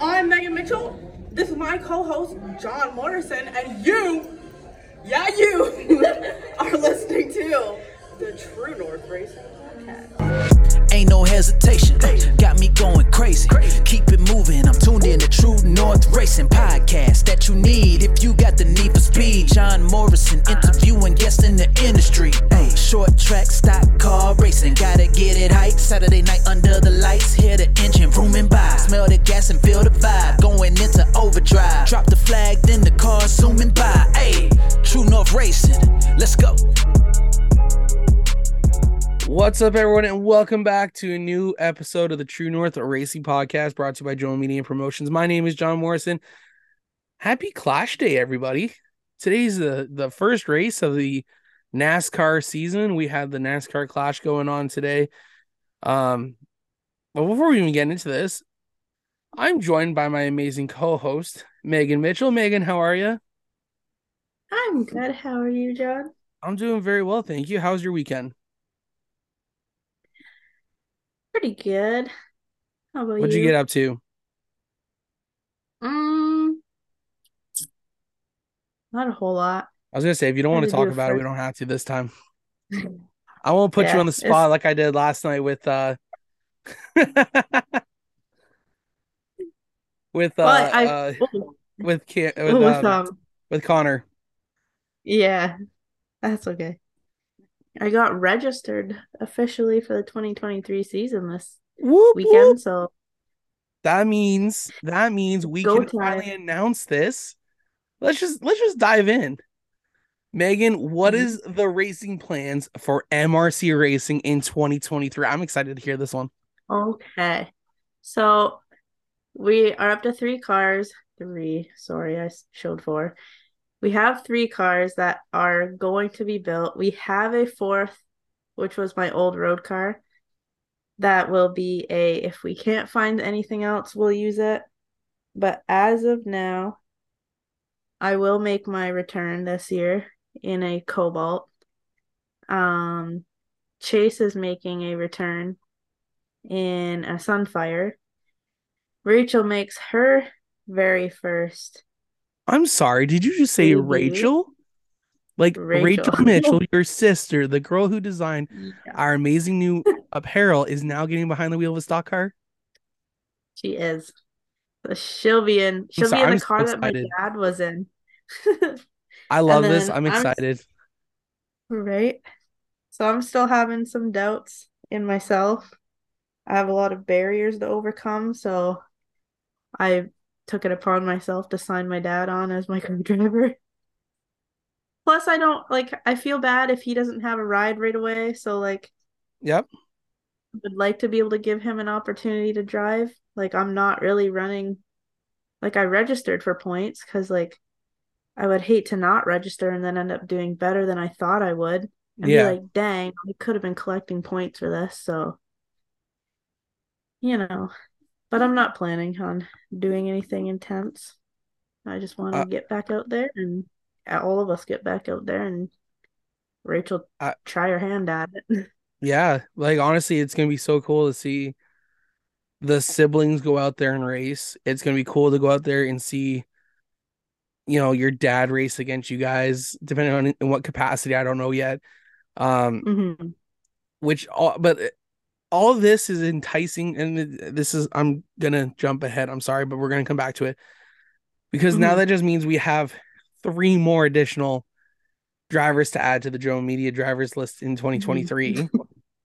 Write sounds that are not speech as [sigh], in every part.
I'm Megan Mitchell. This is my co-host John Morrison, and you, yeah, you [laughs] are listening to the True North Racing Podcast. Ain't no hesitation, got me going crazy. Keep it moving, I'm tuned in to True North Racing Podcast that you need if you got the need for speed. John Morrison interviewing guests in the industry. Hey, short track, stock car racing, gotta get it hype. Saturday night under the lights, hear the engine rooming by. Smell the gas and feel the vibe, going into overdrive. Drop the flag, then the car zooming by. Hey, True North Racing, let's go. What's up, everyone, and welcome back to a new episode of the True North Racing Podcast brought to you by Joe Media Promotions. My name is John Morrison. Happy Clash Day, everybody. Today's the, the first race of the NASCAR season. We had the NASCAR Clash going on today. Um, but before we even get into this, I'm joined by my amazing co-host, Megan Mitchell. Megan, how are you? I'm good. How are you, John? I'm doing very well, thank you. How's your weekend? Pretty good. How about What'd you? you get up to? Mm, not a whole lot. I was gonna say if you don't want to Had to do talk about it, we don't have to this time. [laughs] I won't put you on the it's- spot like I did last night with uh [laughs] with uh, Well, I, uh oh, with with, with um, um, with Connor. yeah, that's okay. I got registered officially for the 2023 season this Whoop, weekend, whoop. so That means that means we Go can time. finally announce this. Let's just let's just dive in. Megan, what Mhm. is the racing plans for MRC racing in 2023? I'm excited to hear this one. Okay. So we are up to three cars. Three, sorry, I showed four. We have three cars that are going to be built. We have a fourth, which was my old road car. That will be a, if we can't find anything else, we'll use it. But as of now, I will make my return this year in a Cobalt. Um, Chase is making a return in a Sunfire. Rachel makes her very first. I'm sorry, did you just say Baby. Rachel? Like Rachel, Rachel. Mitchell, your sister, the girl who designed Yeah, our amazing new [laughs] apparel, is now getting behind the wheel of a stock car. she is. So she'll be in. She'll sorry, be in I'm the so car that my dad was in. [laughs] I love this. I'm I'm- excited. Right. So I'm still having some doubts in myself. I have a lot of barriers to overcome, so I took it upon myself to sign my dad on as my [laughs] co-driver. Plus, I don't like I feel bad if he doesn't have a ride right away, so like Yep. would like to be able to give him an opportunity to drive. Like I'm not really running like I registered for points because like I would hate to not register and then end up doing better than I thought I would. And Yeah. be like, dang, we could have been collecting points for this, so you know. But I'm not planning on doing anything intense. I just want to Uh, get back out there and uh, all of us get back out there and Rachel I- try her hand at it. [laughs] Yeah. Like honestly, it's gonna be so cool to see the siblings go out there and race. It's gonna be cool to go out there and see, you know, your dad race against you guys, depending on in what capacity, I don't know yet. Um, Mhm. which all but all of this is enticing and this is i'm gonna jump ahead i'm sorry but we're gonna come back to it because now Mhm. that just means we have three more additional drivers to add to the Joe Media drivers list in 2023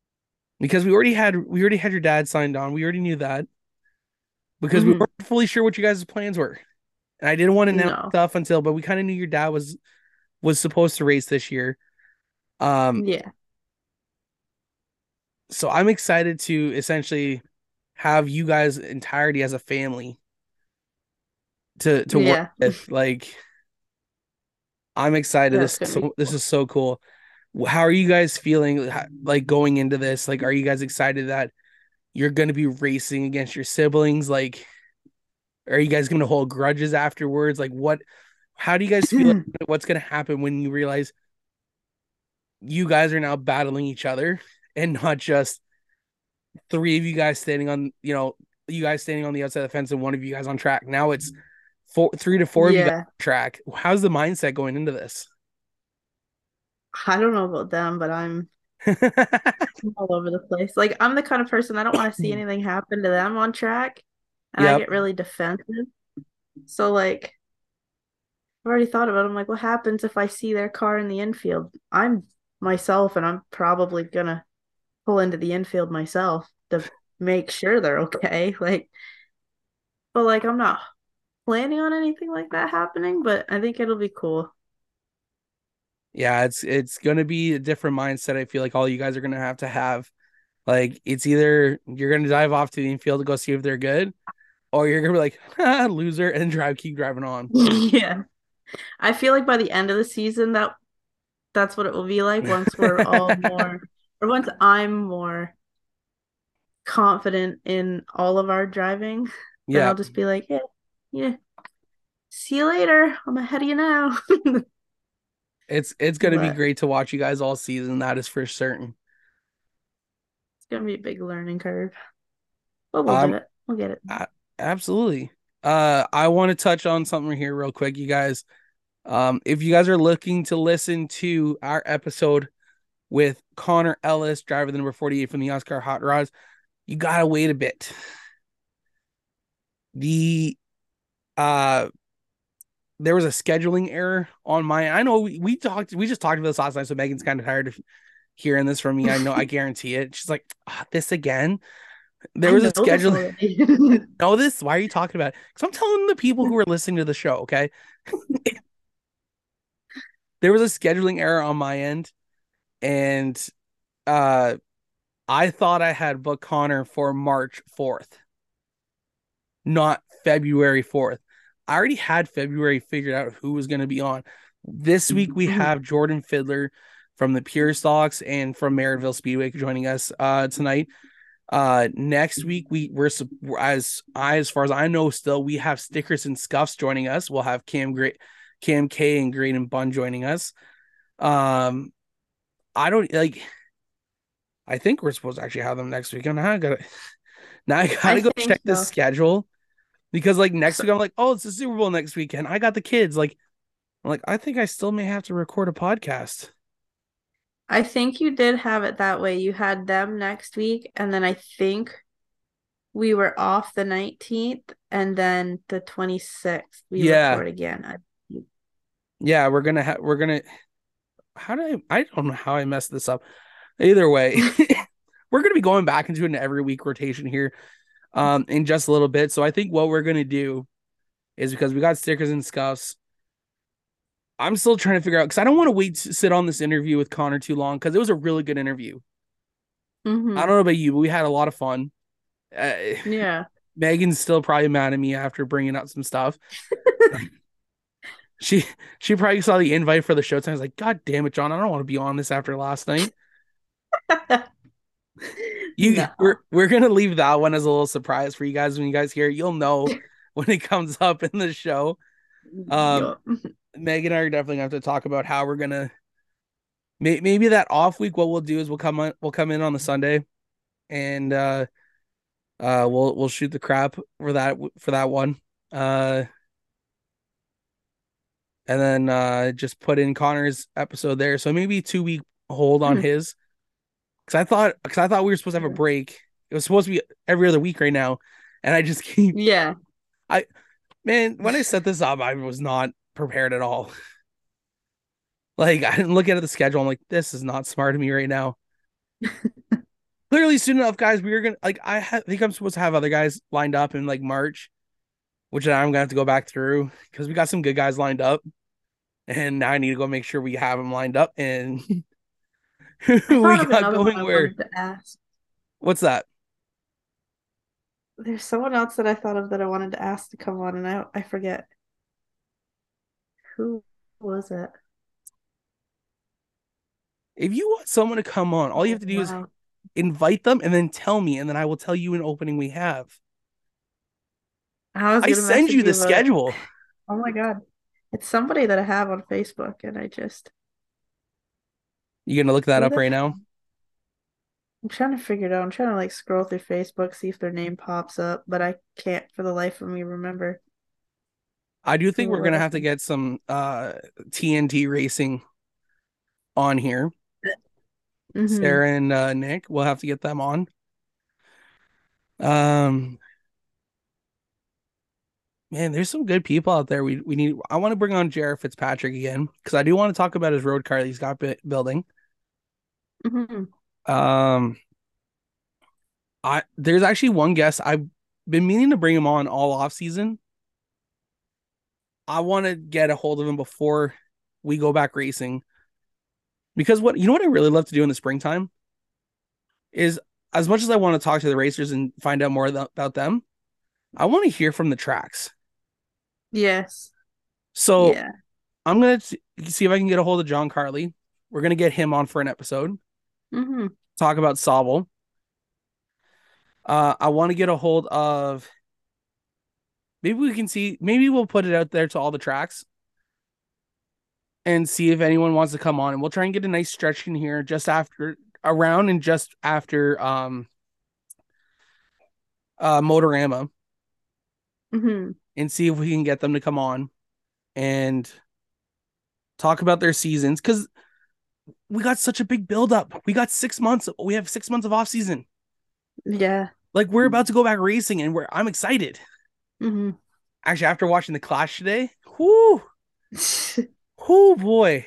[laughs] because we already had we already had your dad signed on we already knew that because we Mhm. weren't fully sure what you guys' plans were and I didn't want to know No. stuff until but we kind of knew your dad was was supposed to race this year um Yeah. So I'm excited to essentially have you guys entirety as a family to to Yeah. work with. [laughs] Like, I'm excited. That's This so, this is so cool. How are you guys feeling? Like going into this, like, are you guys excited that you're going to be racing against your siblings? Like, are you guys going to hold grudges afterwards? Like, what? How do you guys feel? [clears throat] like, what's going to happen when you realize you guys are now battling each other and not just three of you guys standing on, you know, you guys standing on the outside of the fence and one of you guys on track. Now it's four, three to four of you guys on track. How's the mindset going into this? I don't know about them, but I'm [laughs] all over the place. Like I'm the kind of person I don't want to see [clears throat] anything happen to them on track, and I get really defensive. So like, I've already thought about. It. I'm like, what happens if I see their car in the infield? I'm myself, and I'm probably gonna pull into the infield myself to make sure they're okay. [laughs] Like, but like I'm not planning on anything like that happening, but I think it'll be cool. yeah, it's it's gonna be a different mindset. I feel like all you guys are gonna have to have. Like it's either you're gonna dive off to the infield to go see if they're good, or you're gonna be like "Ha, [laughs] ah, loser and drive keep driving on. [laughs] Yeah. I feel like by the end of the season that that's what it will be like once we're all more or once I'm more confident in all of our driving. [laughs] Then Yeah, I'll just be like, yeah, yeah. See you later. I'm ahead of you now. [laughs] it's it's gonna be great to watch you guys all season. That is for certain. It's gonna be a big learning curve. But we'll Um, do it. We'll get it. Absolutely. Uh, I want to touch on something here real quick, you guys. Um, if you guys are looking to listen to our episode with Connor Ellis, driver the number 48 from the Oscar Hot Rods, you gotta wait a bit. The uh there was a scheduling error on my I know we, we talked we just talked about this last night, so Megan's kind of tired of hearing this from me. I know I [laughs] guarantee it. She's like, ah, this again. There I was a scheduling [laughs] [laughs] know this? Why are you talking about it? Because I'm telling the people who are listening to the show, okay? there was a scheduling error on my end, and uh I thought I had booked Connor for March 4th, not February 4th. I already had February figured out who was gonna be on. This week we Mhm. have Jordan Fiddler from the Pure Stocks and from Merrittville Speedway joining us uh tonight. Uh, next week we we're as I as far as I know still we have stickers and scuffs joining us. We'll have Cam Great, Cam K and and Bun joining us. Um, I don't like. I think we're supposed to actually have them next week. And now I gotta [laughs] now I gotta I go check the schedule because like next week I'm like, oh, it's the Super Bowl next weekend. I got the kids. Like, I'm like, I think I still may have to record a podcast. I think you did have it that way. You had them next week, and then I think we were off the 19th, and then the 26th we Yeah. record again. I, Yeah, we're gonna have we're gonna how do I I don't know how I messed this up. Either way, [laughs] [laughs] we're gonna be going back into an every week rotation here um in just a little bit. So I think what we're gonna do is because we got stickers and scuffs. I'm still trying to figure out because I don't want to wait to sit on this interview with Connor too long because it was a really good interview. Mhm. I don't know about you, but we had a lot of fun. Uh, Yeah. [laughs] Megan's still probably mad at me after bringing up some stuff. She she probably saw the invite for the show. I was like, God damn it, John! I don't want to be on this after last night. [laughs] You No. we're we're gonna leave that one as a little surprise for you guys when you guys hear. it. You'll know [laughs] when it comes up in the show. Um. Megan and I are definitely gonna have to talk about how we're gonna may, maybe that off week. What we'll do is we'll come on we'll come in on the Sunday, and uh, uh, we'll we'll shoot the crap for that for that one. Uh, and then uh, just put in Connor's episode there. So maybe two week hold on Hmm. his. Because I thought because I thought we were supposed to have a break. It was supposed to be every other week right now, and I just [laughs] keep yeah. I man. When I set this up, I was not prepared at all. [laughs] Like I didn't look at the schedule. I'm like, this is not smart of me right now. [laughs] Clearly, soon enough, guys, we are gonna like. I ha- think I'm supposed to have other guys lined up in like March, which I'm gonna have to go back through because we got some good guys lined up, and now I need to go make sure we have them lined up and who [laughs] we got going where. to ask. What's that? There's someone else that I thought of that I wanted to ask to come on, and I I forget. Who was it? If you want someone to come on, all you have to do is invite them and then tell me, and then I will tell you an opening we have. I I send you the about schedule. [laughs] Oh my God. It's somebody that I have on Facebook and I just You gonna look that up right now? I'm trying to figure it out. I'm trying to like scroll through Facebook, see if their name pops up, but I can't for the life of me remember. I do think we're gonna have to get some uh TNT racing on here. Mhm. Sarah and uh, Nick, we'll have to get them on. Um, man, there's some good people out there. We we need. I want to bring on Jared Fitzpatrick again because I do want to talk about his road car that he's got bu- building. Mhm. Um, I there's actually one guest I've been meaning to bring him on all off season. I want to get a hold of him before we go back racing. Because what you know what I really love to do in the springtime is as much as I want to talk to the racers and find out more th- about them, I want to hear from the tracks. Yes. So yeah. I'm gonna t- see if I can get a hold of John Carley. We're gonna get him on for an episode. hmm talk about Sauble. Uh, I want to get a hold of. Maybe we can see. Maybe we'll put it out there to all the tracks, and see if anyone wants to come on, and we'll try and get a nice stretch in here just after around and just after um uh Motorama, hmm and see if we can get them to come on and talk about their seasons because we got such a big buildup. We got six months. We have six months of off season. Yeah. Like we're about to go back racing, and we're I'm excited. hmm Actually, after watching the Clash today, whoo, [laughs] whoo, boy,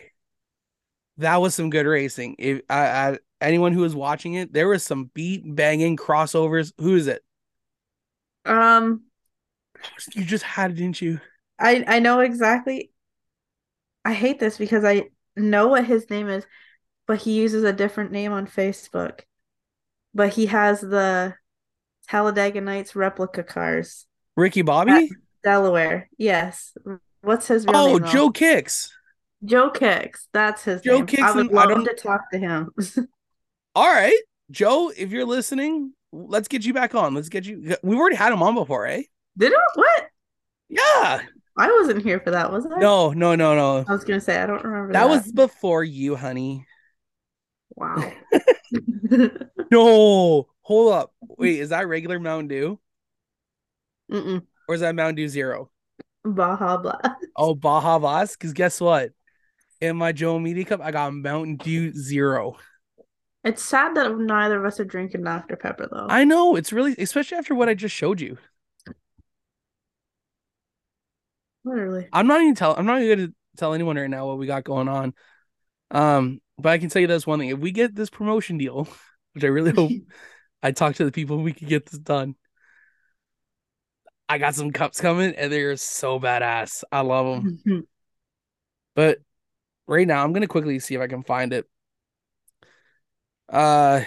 that was some good racing. If I, I anyone who was watching it, there was some beat banging crossovers. Who is it? um, You just had it, didn't you? I I know exactly. I hate this because I know what his name is, but he uses a different name on Facebook. But he has the Talladega Nights replica cars. Ricky Bobby? Delaware. Yes. What's his real oh, name? though? Joe Kicks. Joe Kicks. That's his Joe name. Kicks I would and- I to talk to him. [laughs] All right, Joe, if you're listening, let's get you back on. Let's get you. We've already had him on before, eh? Did it? What? Yeah. I wasn't here for that, was I? No, no, no, no. I was gonna say I don't remember That that. was before you, honey. wow. [laughs] [laughs] No, hold up. Wait, is that regular Mountain Dew Mm-mm. or is that Mountain Dew Zero? Baja Blast. Oh, Baja Blast. Because guess what? In my Joe Media Cup, I got Mountain Dew Zero. It's sad that neither of us are drinking Dr. Pepper though. I know it's really, especially after what I just showed you. Literally. I'm not even tell. I'm not even gonna tell anyone right now what we got going on. Um, but I can tell you this one thing: if we get this promotion deal, [laughs] which I really hope, [laughs] I talk to the people we can get this done. I got some cups coming, and they're so badass. I love them. [laughs] But right now, I'm gonna quickly see if I can find it. Uh,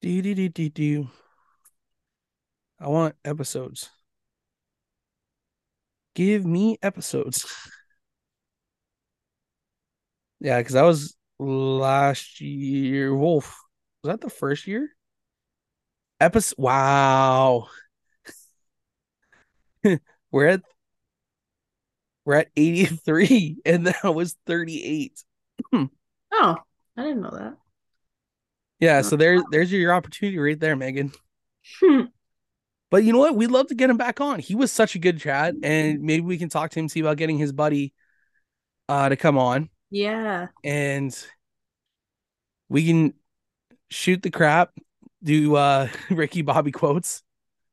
do do do do do. I want episodes. Give me episodes. yeah, because that was last year. Wolf was that the first year? Episode. Wow. [laughs] we're at we're at 83 [laughs] and that was 38 [clears throat] Oh, I didn't know that. yeah so there's there's your opportunity right there megan Hmm. [laughs] but you know what? We'd love to get him back on. He was such a good chat and maybe we can talk to him see about getting his buddy uh to come on. Yeah. and we can shoot the crap do uh [laughs] ricky bobby quotes.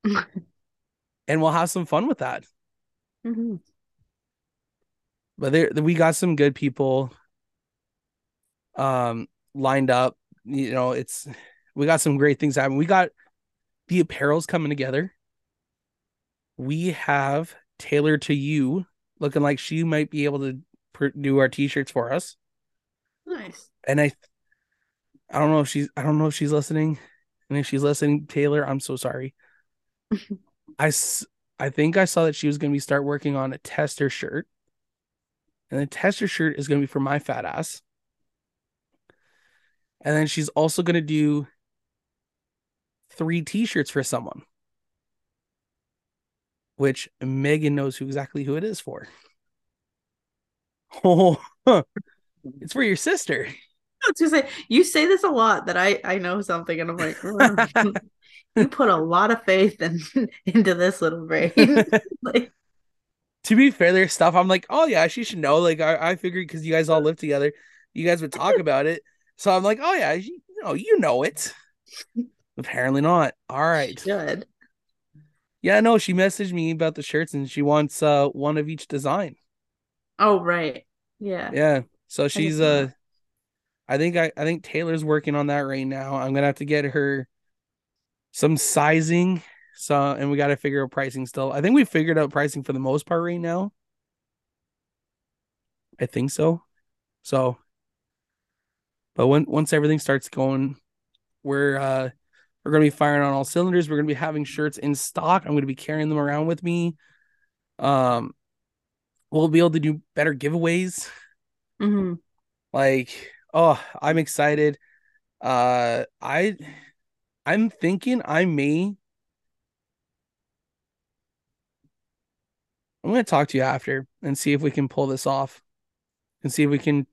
[laughs] And we'll have some fun with that. Mhm. but there we got some good people um lined up. You know it's we got some great things happening. We got the apparels coming together. We have Taylor to you looking like she might be able to pr- do our t-shirts for us. Nice. and i i don't know if she's i don't know if she's listening. And if she's listening taylor i'm so sorry. [laughs] I s- i think i saw that she was going to be start working on a tester shirt. And the tester shirt is going to be for my fat ass. And then she's also going to do three t-shirts for someone which megan knows who exactly who it is for [laughs] oh huh. it's for your sister was gonna say you say this a lot that I I know something and I'm like "Mm, [laughs] you put a lot of faith in, [laughs] into this little brain. like to be fair, there's stuff I'm like, oh yeah, she should know. Like I, I figured because you guys all live together, you guys would talk about it. So I'm like, oh yeah, you know, you know it. Apparently not. All right. good. Yeah, no, she messaged me about the shirts and she wants uh one of each design. Oh right. Yeah. Yeah. So she's uh. I think I, I think Taylor's working on that right now. I'm gonna have to get her some sizing. So and we gotta figure out pricing still. I think we figured out pricing for the most part right now. I think so. So but when once everything starts going, we're uh we're gonna be firing on all cylinders. We're gonna be having shirts in stock. I'm gonna be carrying them around with me. Um we'll be able to do better giveaways. Mhm. Like, oh, I'm excited. Uh I I'm thinking I may I'm gonna talk to you after and see if we can pull this off and see if we can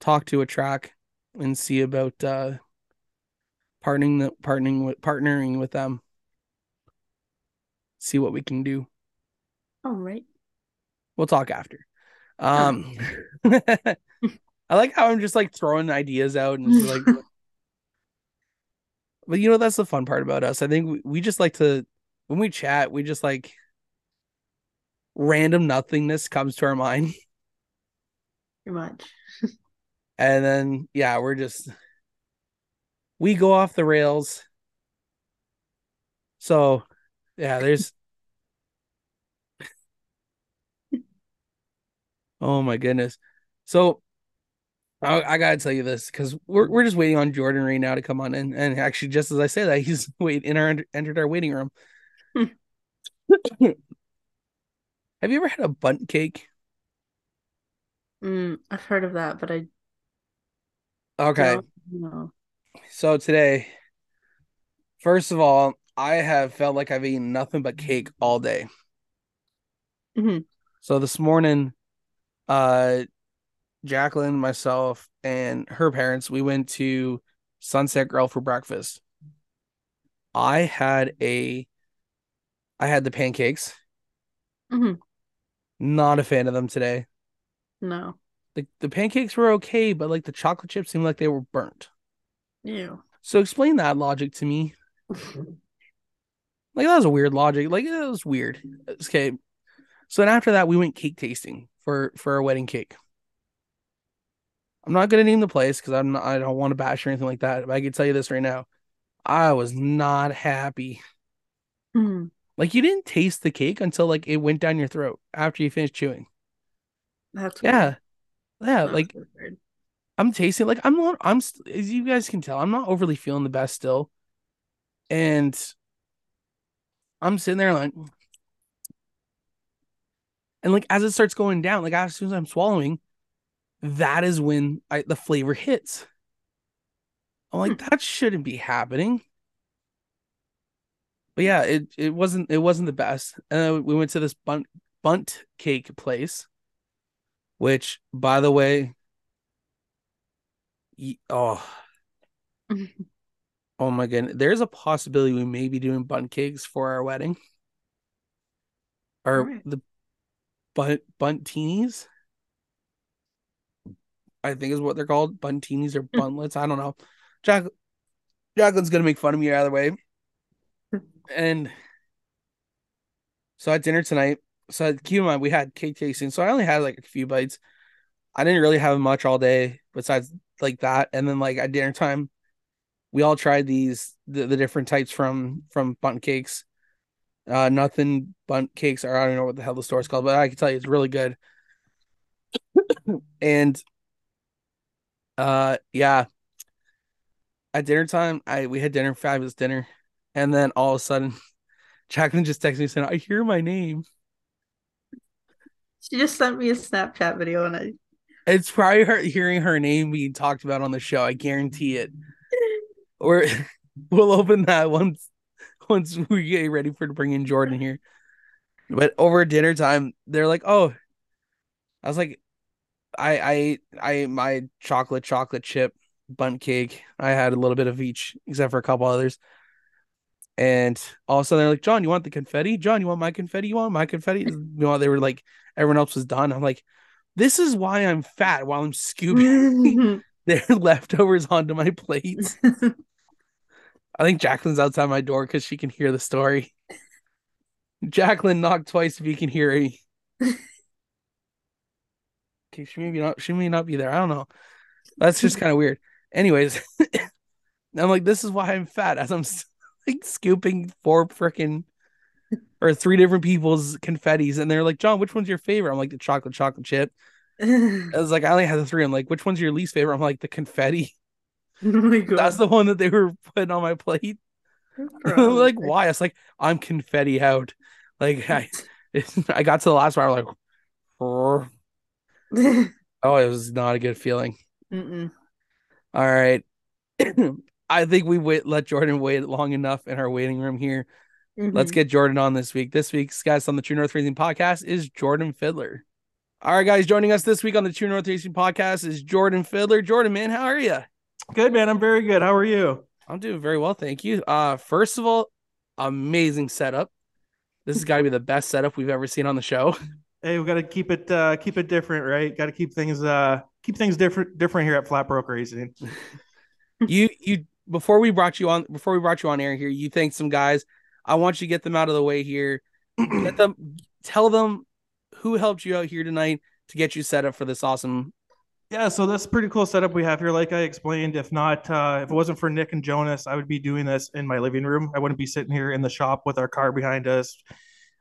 talk to a track and see about uh partnering the partnering with partnering with them. See what we can do. All right. We'll talk after. Um [laughs] I like how I'm just like throwing ideas out and just like [laughs] but you know that's the fun part about us. I think we, we just like to when we chat, we just like random nothingness comes to our mind. Pretty much. [laughs] And then yeah, we're just we go off the rails. So yeah, there's [laughs] Oh my goodness. So I, I gotta tell you this because we're we're just waiting on Jordan right now to come on in, and actually, just as I say that, [laughs] he's wait in our entered our waiting room. Have you ever had a bundt cake? Mm, I've heard of that, but I Okay, know. So today, first of all, I have felt like I've eaten nothing but cake all day. Mhm. So this morning, uh, Jacqueline, myself, and her parents, we went to Sunset Grill for breakfast. I had a, I had the pancakes. Mm-hmm. Not a fan of them today. No. The the pancakes were okay, but like the chocolate chips seemed like they were burnt. Ew. So explain that logic to me. Like that was a weird logic. Like that was weird. Okay. So then after that, we went cake tasting for for our wedding cake. I'm not gonna name the place because I'm not, I don't want to bash or anything like that. But I can tell you this right now, I was not happy. Mhm. Like you didn't taste the cake until like it went down your throat after you finished chewing. That's Yeah, yeah. weird. Like weird. I'm tasting like I'm not I'm as you guys can tell, I'm not overly feeling the best still. And I'm sitting there like and like as it starts going down, like as soon as I'm swallowing, that is when I the flavor hits. I'm like, hmm. that shouldn't be happening. But yeah, it it wasn't it wasn't the best. And we went to this bundt bundt cake place, which by the way, oh [laughs] Oh my goodness. There's a possibility we may be doing bun cakes for our wedding. Or Alright. the bundt Bundtinis. I think is what they're called. Bundtinis or hmm. Bundtlets. I don't know. Jack Jacqueline's gonna make fun of me either way. And so at dinner tonight, so keep in mind we had cake tasting. So I only had like a few bites. I didn't really have much all day besides like that. And then like at dinner time, we all tried these the, the different types from from bundt cakes. Uh Nothing Bundt Cakes or I don't know what the hell the store is called, but I can tell you it's really good. [coughs] and uh yeah. At dinner time, I we had dinner, fabulous dinner. And then all of a sudden, [laughs] Jacqueline just texted me saying, I hear my name. She just sent me a Snapchat video and I It's probably her hearing her name being talked about on the show. I guarantee it. Or [laughs] we'll open that once once we get ready for to bring in Jordan here. But over dinner time, they're like, "Oh," I was like, I I I my chocolate chocolate chip bundt cake. I had a little bit of each, except for a couple others. And all of a sudden they're like, John, you want the confetti? John, you want my confetti? You want my confetti? You know, they were like, everyone else was done. I'm like, this is why I'm fat while I'm scooping [laughs] [laughs] their leftovers onto my plates. I think Jacqueline's outside my door because she can hear the story. Jacqueline knocked twice if you can hear me. [laughs] okay, she may be not she may not be there. I don't know. That's just kind of weird. Anyways, I'm like, this is why I'm fat as I'm like scooping four freaking or three different people's confettis, and they're like, John, which one's your favorite? I'm like the chocolate chocolate chip. [laughs] I was like, I only had the three. I'm like, which one's your least favorite? I'm like the confetti. [laughs] oh my god. That's the one that they were putting on my plate. [laughs] Like, why? I was like, I'm confetti out. Like I, I got to the last part, like, oh, it was not a good feeling. Mm-mm. All right. [clears throat] I think we wait let Jordan wait long enough in our waiting room here. Let's Mhm. get Jordan on this week. This week's guest on the True North Racing podcast is Jordan Fiddler. All right, guys, joining us this week on the True North Racing podcast is Jordan Fiddler. Jordan, man, how are you? Good man, I'm very good. How are you? I'm doing very well, thank you. Uh, first of all, amazing setup. This has got to be the [laughs] best setup we've ever seen on the show. Hey, we got to keep it uh keep it different, right? Got to keep things uh keep things different different here at Flatbroke Racing. [laughs] you you before we brought you on before we brought you on air here, you thanked some guys. I want you to get them out of the way here. [clears throat] Get them tell them who helped you out here tonight to get you set up for this awesome Yeah, so that's a pretty cool setup we have here. Like I explained, if not uh if it wasn't for Nick and Jonas, I would be doing this in my living room. I wouldn't be sitting here in the shop with our car behind us.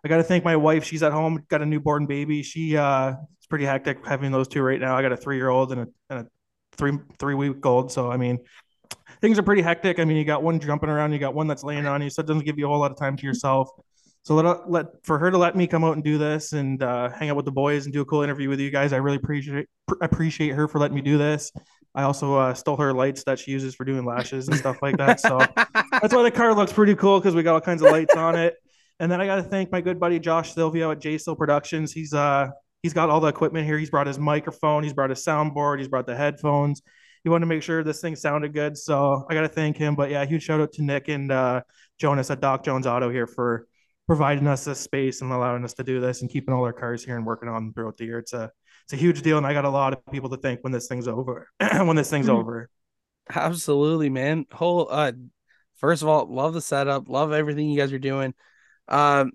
I got to thank my wife. She's at home, got a newborn baby. She uh it's pretty hectic having those two right now. I got a 3-year-old and a, and a 3 3 week old, so I mean things are pretty hectic. I mean, you got one jumping around, you got one that's laying on you, so it doesn't give you a whole lot of time to yourself. So let let for her to let me come out and do this and uh, hang out with the boys and do a cool interview with you guys. I really appreciate appreciate her for letting me do this. I also uh, stole her lights that she uses for doing lashes and stuff like that. So [laughs] that's why the car looks pretty cool because we got all kinds of lights on it. And then I got to thank my good buddy Josh Silvio at J Still Productions. He's uh he's got all the equipment here. He's brought his microphone, he's brought his soundboard, he's brought the headphones. He wanted to make sure this thing sounded good, so I got to thank him. But yeah, huge shout out to Nick and uh, Jonas at Doc Jones Auto here for providing us this space and allowing us to do this and keeping all our cars here and working on them throughout the year. It's a it's a huge deal, and I got a lot of people to thank when this thing's over. [clears throat] when this thing's Mhm. over. Absolutely, man. Whole uh first of all, love the setup, love everything you guys are doing. Um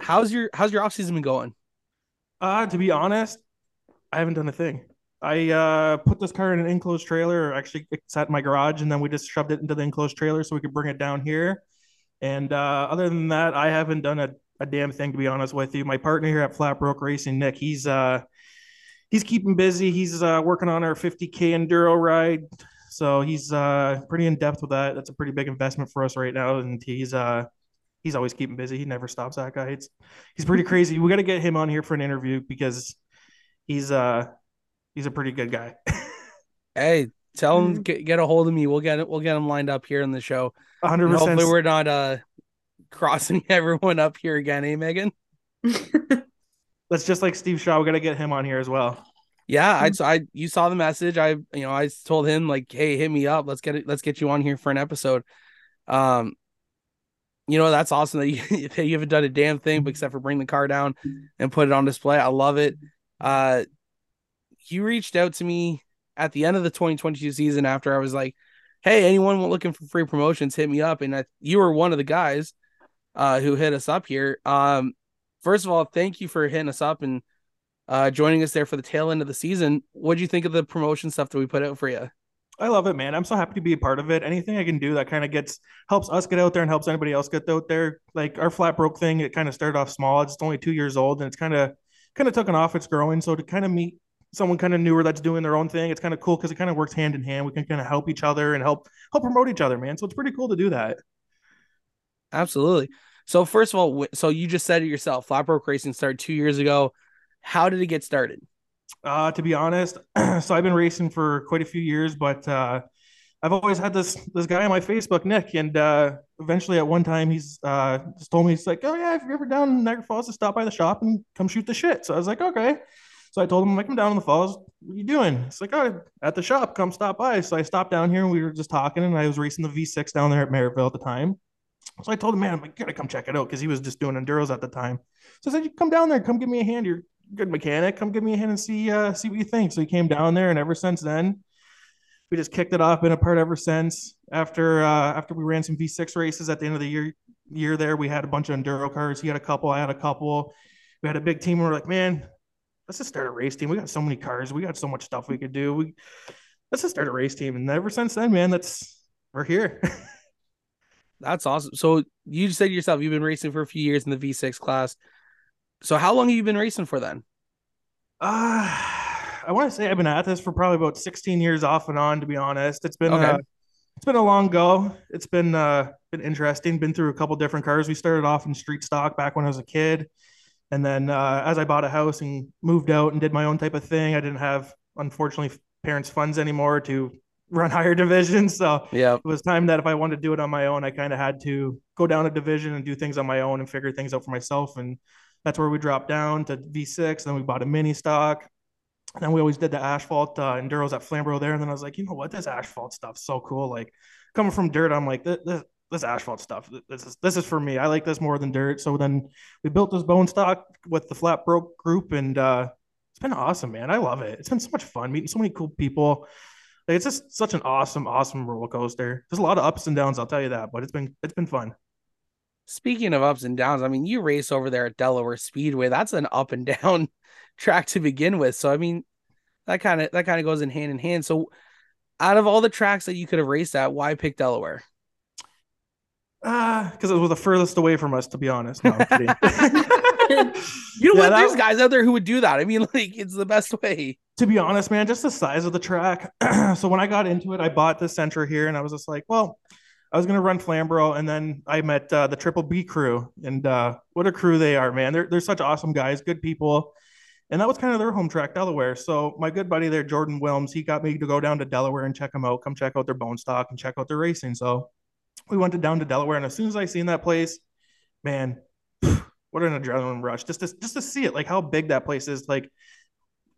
how's your how's your off season been going? Uh, to be honest, I haven't done a thing. I uh, put this car in an enclosed trailer, actually it's at my garage, and then we just shoved it into the enclosed trailer so we could bring it down here. And uh, other than that, I haven't done a, a damn thing to be honest with you. My partner here at Flatbroke Racing, Nick, he's uh he's keeping busy. He's uh, working on our 50k enduro ride, so he's uh pretty in depth with that. That's a pretty big investment for us right now, and he's uh he's always keeping busy. He never stops. That guy, it's he's pretty crazy. We got to get him on here for an interview because he's uh he's a pretty good guy. [laughs] Hey, tell him Mhm. get, get a hold of me. We'll get it. We'll get him lined up here in the show. hundred And hopefully, we're not uh crossing [laughs] everyone up here again, eh, Megan? [laughs] That's just like Steve Shaw. We got to get him on here as well. Yeah, I, I you saw the message. I you know I told him like, hey, hit me up. Let's get it. Let's get you on here for an episode. Um, you know that's awesome that you, that you haven't done a damn thing except for bring the car down and put it on display. I love it. Uh, you reached out to me at the end of the 2022 season after I was like, hey, anyone looking for free promotions, hit me up. And I, you were one of the guys uh who hit us up here. Um, first of all, thank you for hitting us up and uh, joining us there for the tail end of the season. What do you think of the promotion stuff that we put out for you? I love it, man. I'm so happy to be a part of it. Anything I can do that kind of gets helps us get out there and helps anybody else get out there. Like our flat broke thing, it kind of started off small. It's only two years old and it's kind of kind of taken off. It's growing. So to kind of meet someone kind of newer that's doing their own thing, it's kind of cool because it kind of works hand in hand. We can kind of help each other and help help promote each other, man. So it's pretty cool to do that. Absolutely. So first of all, so you just said it yourself. Flat Broke Racing started two years ago. How did it get started? Uh, to be honest, [clears throat] so I've been racing for quite a few years, but uh, I've always had this this guy on my Facebook, Nick, and uh, eventually at one time he's uh, just told me he's like, "Oh yeah, if you're ever down in Niagara Falls, to stop by the shop and come shoot the shit." So I was like, "Okay." So I told him, like, I'm down in the falls. What are you doing? It's like, oh, at the shop, come stop by. So I stopped down here and we were just talking, and I was racing the V6 down there at Merrittville at the time. So I told him, man, I'm like, gotta come check it out because he was just doing enduros at the time. So I said, you come down there, come give me a hand. You're a good mechanic. Come give me a hand and see uh, see what you think. So he came down there, and ever since then, we just kicked it off. Been apart ever since. After uh, after we ran some V6 races at the end of the year year there, we had a bunch of enduro cars. He had a couple. I had a couple. We had a big team. We are like, man, let's just start a race team. We got so many cars. We got so much stuff we could do. We let's just start a race team. And ever since then, man, that's we're here. [laughs] that's awesome. So you said yourself you've been racing for a few years in the V6 class. So how long have you been racing for then? Uh I want to say I've been at this for probably about 16 years off and on, to be honest. It's been okay. uh, it's been a long go. It's been uh been interesting. Been through a couple different cars. We started off in street stock back when I was a kid. And then uh, as I bought a house and moved out and did my own type of thing, I didn't have, unfortunately, parents' funds anymore to [laughs] run higher divisions. So yeah, it was time that if I wanted to do it on my own, I kind of had to go down a division and do things on my own and figure things out for myself. And that's where we dropped down to V6. Then we bought a mini stock. And then we always did the asphalt uh, enduros at Flamborough there. And then I was like, you know what, this asphalt stuff's so cool. Like coming from dirt, I'm like, this, this, this asphalt stuff. This is this is for me. I like this more than dirt. So then we built this bone stock with the flat broke group, and uh, it's been awesome, man. I love it. It's been so much fun meeting so many cool people. Like, it's just such an awesome, awesome roller coaster. There's a lot of ups and downs, I'll tell you that, but it's been it's been fun. Speaking of ups and downs, I mean, you race over there at Delaware Speedway. That's an up and [laughs] down track to begin with. So I mean, that kind of that kind of goes in hand in hand. So out of all the tracks that you could have raced at, why pick Delaware? Uh, because it was the furthest away from us, to be honest. No, [laughs] you know yeah, what? There's guys out there who would do that. I mean, [laughs] like it's the best way. To be honest, man, just the size of the track. [clears throat] so when I got into it, I bought the center here, and I was just like, well, I was gonna run Flamborough, and then I met uh, the Triple B crew, and uh, what a crew they are, man. They're they're such awesome guys, good people. And that was kind of their home track, Delaware. So my good buddy there, Jordan Wilms, he got me to go down to Delaware and check them out, come check out their bone stock and check out their racing. So we went to down to Delaware, and as soon as I seen that place, man, what an adrenaline rush just to just to see it, like how big that place is. Like,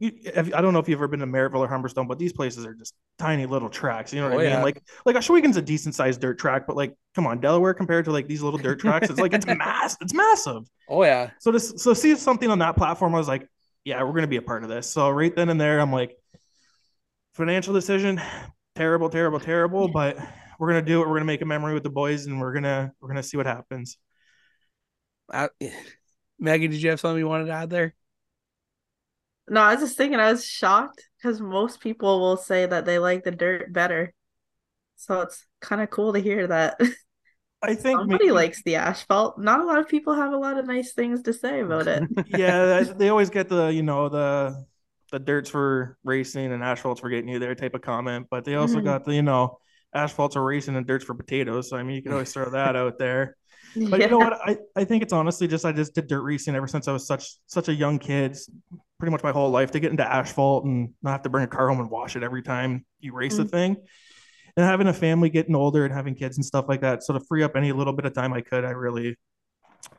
you, I don't know if you've ever been to Merrittville or Humberstone, but these places are just tiny little tracks. You know what oh, I mean? Yeah. Like, like Ohsweken a decent sized dirt track, but like, come on, Delaware compared to like these little dirt tracks, it's like it's [laughs] mass, it's massive. Oh yeah. So to so see something on that platform, I was like, yeah, we're gonna be a part of this. So right then and there, I'm like, financial decision, [sighs] terrible, terrible, terrible, but we're gonna do it. We're gonna make a memory with the boys, and we're gonna we're gonna see what happens. Uh, Maggie, did you have something you wanted to add there? No, I was just thinking. I was shocked because most people will say that they like the dirt better, so it's kind of cool to hear that. [laughs] I think somebody maybe... likes the asphalt. Not a lot of people have a lot of nice things to say about it. [laughs] yeah, they always get the you know the the dirts for racing and asphalts for getting you there type of comment, but they also mm-hmm. got the you know asphalts are racing and dirt's for potatoes. So I mean, you can always throw that [laughs] out there. But yeah. you know what? I, I think it's honestly just I just did dirt racing ever since I was such such a young kid, pretty much my whole life to get into asphalt and not have to bring a car home and wash it every time you race mm-hmm. the thing. And having a family, getting older, and having kids and stuff like that, so to free up any little bit of time I could, I really,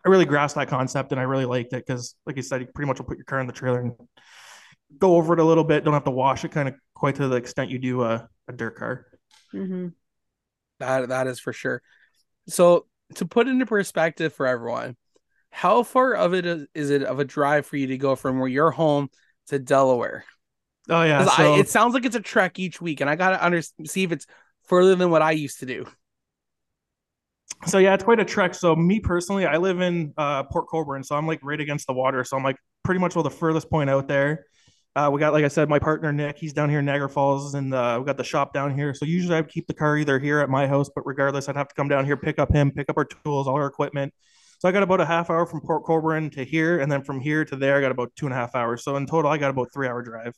I really grasped that concept and I really liked it because, like you said, you pretty much will put your car in the trailer and go over it a little bit. Don't have to wash it kind of quite to the extent you do a, a dirt car. Mm-hmm. That that is for sure. So to put into perspective for everyone, how far of it is, is it of a drive for you to go from where you're home to Delaware? Oh yeah, so... I, it sounds like it's a trek each week, and I gotta under see if it's further than what I used to do. So yeah, it's quite a trek. So me personally, I live in uh, Port Colborne, so I'm like right against the water. So I'm like pretty much well the furthest point out there. Uh, we got, like I said, my partner Nick. He's down here in Niagara Falls, and uh, we got the shop down here. So usually I would keep the car either here at my house, but regardless, I'd have to come down here, pick up him, pick up our tools, all our equipment. So I got about a half hour from Port Colborne to here, and then from here to there, I got about two and a half hours. So in total, I got about three hour drive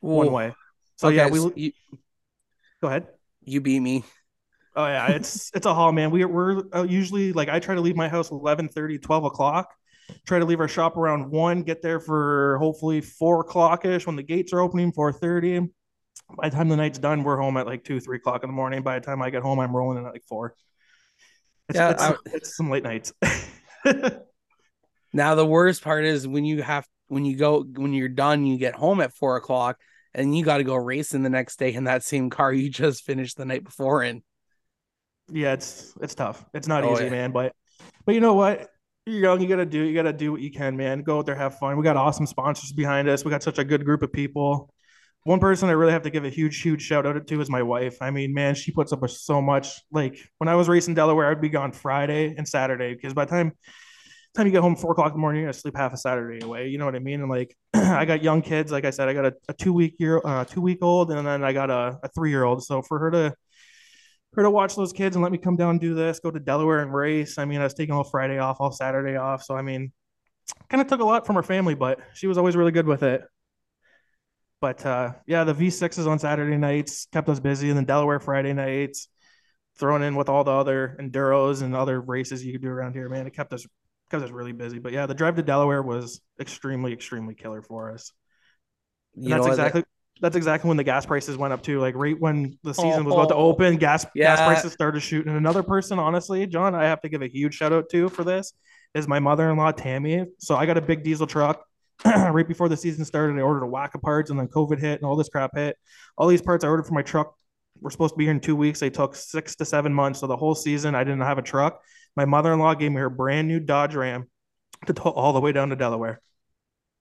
one way. So okay, yeah, we so you, go ahead. You beat me. Oh yeah, it's it's a haul, man. We we're uh, usually like I try to leave my house 11, 30, 12 o'clock try to leave our shop around one, get there for hopefully four o'clock ish when the gates are opening, four thirty. By the time the night's done, we're home at like two, three o'clock in the morning. By the time I get home, I'm rolling in at like four. It's, yeah, it's, I, [laughs] it's some late nights. [laughs] now the worst part is when you have when you go when you're done, you get home at four o'clock, and you got to go racing the next day in that same car you just finished the night before in. Yeah, it's it's tough. It's not Oh, easy, yeah. man. But but you know what? You're young. You gotta do. You gotta do what you can, man. Go out there, have fun. We got awesome sponsors behind us. We got such a good group of people. One person I really have to give a huge, huge shout out to is my wife. I mean, man, she puts up with so much. Like when I was racing Delaware, I'd be gone Friday and Saturday because by the time time you get home four o'clock in the morning, gonna sleep half a Saturday away. You know what I mean? And like [clears throat] I got young kids. Like I said, I got a, a two week year, uh, two week old, and then I got a, a three year old. So for her to her to watch those kids and let me come down and do this, go to Delaware and race. I mean, I was taking all Friday off, all Saturday off. So I mean, kind of took a lot from her family, but she was always really good with it. But uh, yeah, the V6s on Saturday nights kept us busy, and then Delaware Friday nights, thrown in with all the other enduros and other races you could do around here. Man, it kept us kept us really busy. But yeah, the drive to Delaware was extremely, extremely killer for us. You that's know what? That's exactly when the gas prices went up too. Like right when the oh, season was about to Oh, open, gas gas prices started shooting. And another person, honestly, John, I have to give a huge shout out to for this is my mother-in-law Tammy. So I got a big diesel truck. [clears throat] right before the season started, I ordered a whack of parts, and then COVID hit, and all this crap hit. All these parts I ordered for my truck were supposed to be here in two weeks. They took six to seven months. So the whole season, I didn't have a truck. My mother-in-law gave me her brand new Dodge Ram to tow all the way down to Delaware.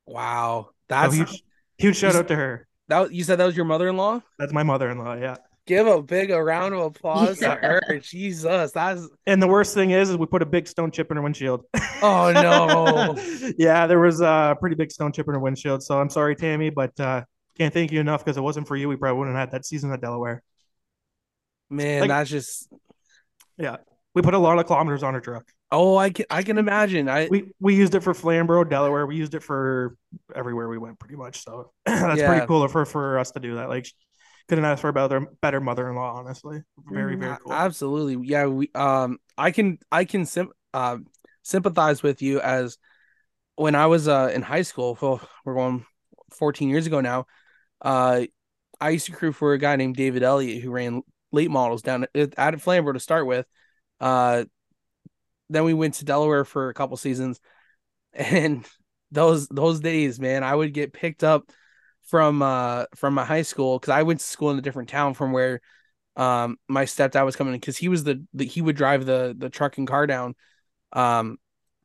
Wow, So that's huge, huge shout out to her. That. You said that was your mother-in-law. That's my mother-in-law. Yeah. Give a big a round of applause to her. Jesus, that's And the worst thing is, is we put a big stone chip in her windshield. oh no. [laughs] yeah, there was a pretty big stone chip in her windshield. So I'm sorry, Tammy, but uh, can't thank you enough because it wasn't for you, we probably wouldn't have had that season at Delaware. Man, Like- that's just Yeah, we put a lot of kilometers on her truck. oh, I can I can imagine. I We we used it for Flamborough, Delaware. We used it for everywhere we went, pretty much. So [clears throat] that's Yeah. pretty cool for for us to do that. Like, couldn't ask for a better better mother-in-law, honestly. Very very cool. Absolutely. Yeah, we um I can I can sim- uh, sympathize with you as when I was uh in high school, well, we're going 14 years ago now. Uh I used to crew for a guy named David Elliott who ran late models down at, at Flamborough to start with. Uh then we went to Delaware for a couple seasons and [laughs] those those days, man, I would get picked up from uh from my high school because I went to school in a different town from where um my stepdad was coming because he was the, the he would drive the the truck and car down um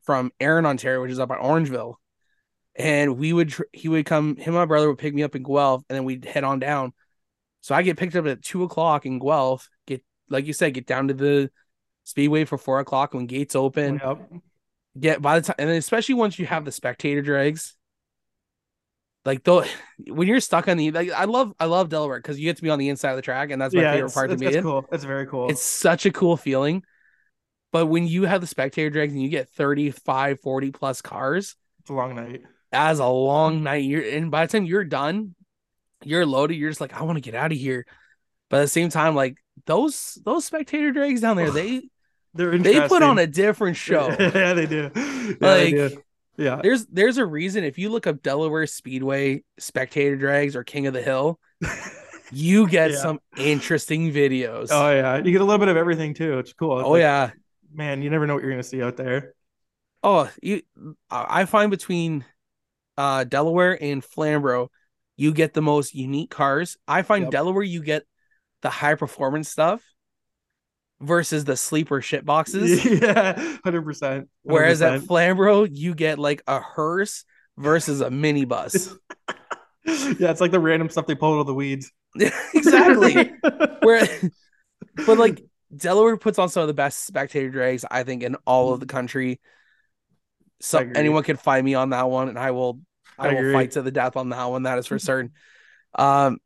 from Erin, Ontario, which is up at Orangeville. And we would tr- he would come him and my brother would pick me up in Guelph and then we'd head on down. So I get picked up at two o'clock in Guelph, get like you said, get down to the speedway for four o'clock when gates open Yep. get by the time and especially once you have the spectator drags like though when you're stuck on the like i love i love delaware because you get to be on the inside of the track and that's my yeah, favorite part to be it's in cool. It's very cool. it's such a cool feeling but when you have the spectator drags and you get 35 40 plus cars It's a long night. as a long night you're and by the time you're done you're loaded you're just like i want to get out of here but at the same time like those those spectator drags down there they [sighs] They're they put on a different [laughs] show [laughs] yeah, they do. Yeah, they Like, do. Yeah. There's there's a reason if you look up Delaware Speedway spectator drags or King of the Hill, [laughs] you get Yeah. some interesting videos. Oh yeah, you get a little bit of everything too. It's cool. It's Oh, like, yeah. man, you never know what you're gonna see out there. Oh, you I I find between uh Delaware and Flamborough, you get the most unique cars. I find Yep. Delaware you get the high performance stuff versus the sleeper shit boxes. [laughs] yeah, hundred percent. Whereas at Flamborough, you get like a hearse versus a minibus. [laughs] yeah, it's like the random stuff they pull out of the weeds. [laughs] exactly. Where but like Delaware puts on some of the best spectator drags, I think, in all of the country. So anyone can find me on that one, and I will I, I will agree. fight to the death on that one. That is for certain. Um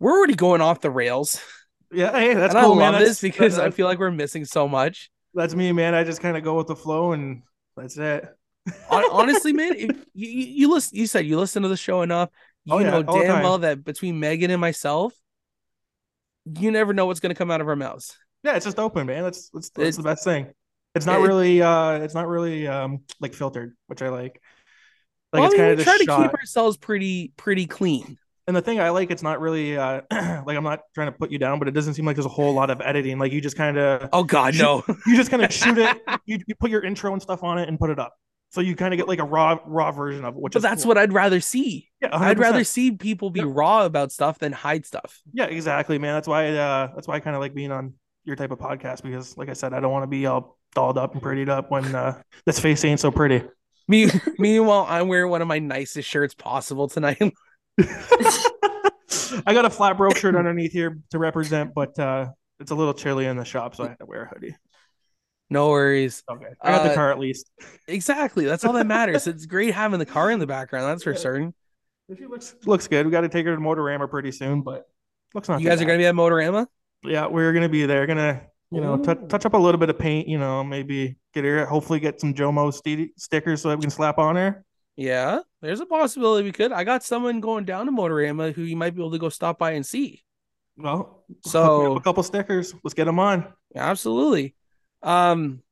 we're already going off the rails. Yeah, hey, that's and cool, I man. love That's- this because I feel like we're missing so much. that's me, man. I just kind of go with the flow, and that's it. [laughs] Honestly, man, if you, you you listen you said you listen to the show enough, you Oh, yeah, know damn well that between Megan and myself, you never know what's gonna come out of our mouths. Yeah, it's just open, man. That's that's, that's It's- the best thing. It's not it- really uh it's not really um like filtered, which I like. Like Well, it's I mean, kind of we try to keep ourselves pretty pretty clean. And the thing I like, it's not really uh [clears throat] like I'm not trying to put you down, but it doesn't seem like there's a whole lot of editing. Like you just kind of Oh God, Shoot- no. [laughs] you just kind of shoot it. You, you put your intro and stuff on it and put it up. So you kind of get like a raw raw version of it, which But is that's cool. what I'd rather see. yeah, I'd rather see people be Yep. raw about stuff than hide stuff. Yeah, exactly, man. That's why uh that's why I kind of like being on your type of podcast because like I said, I don't want to be all dolled up and prettied up when uh this face ain't so pretty. Me, [laughs] meanwhile, I'm wearing one of my nicest shirts possible tonight. [laughs] [laughs] I got a flat broke shirt underneath here to represent, but uh it's a little chilly in the shop, so I had to wear a hoodie. no worries. Okay. I got the Uh, car at least. Exactly. That's all that matters. it's great having the car in the background. That's for Yeah. certain. She looks looks good. We got to take her to Motorama pretty soon, but looks not. You guys are going to be at Motorama? Yeah, we're gonna be there. Gonna you know Ooh. tou- touch up a little bit of paint. You know, maybe get her. Hopefully, get some Jomo sti- stickers so that we can slap on her. Yeah, there's a possibility we could. I got someone going down to Motorama who you might be able to go stop by and see. Well, [laughs] So- a couple stickers. Let's get them on. Absolutely. Um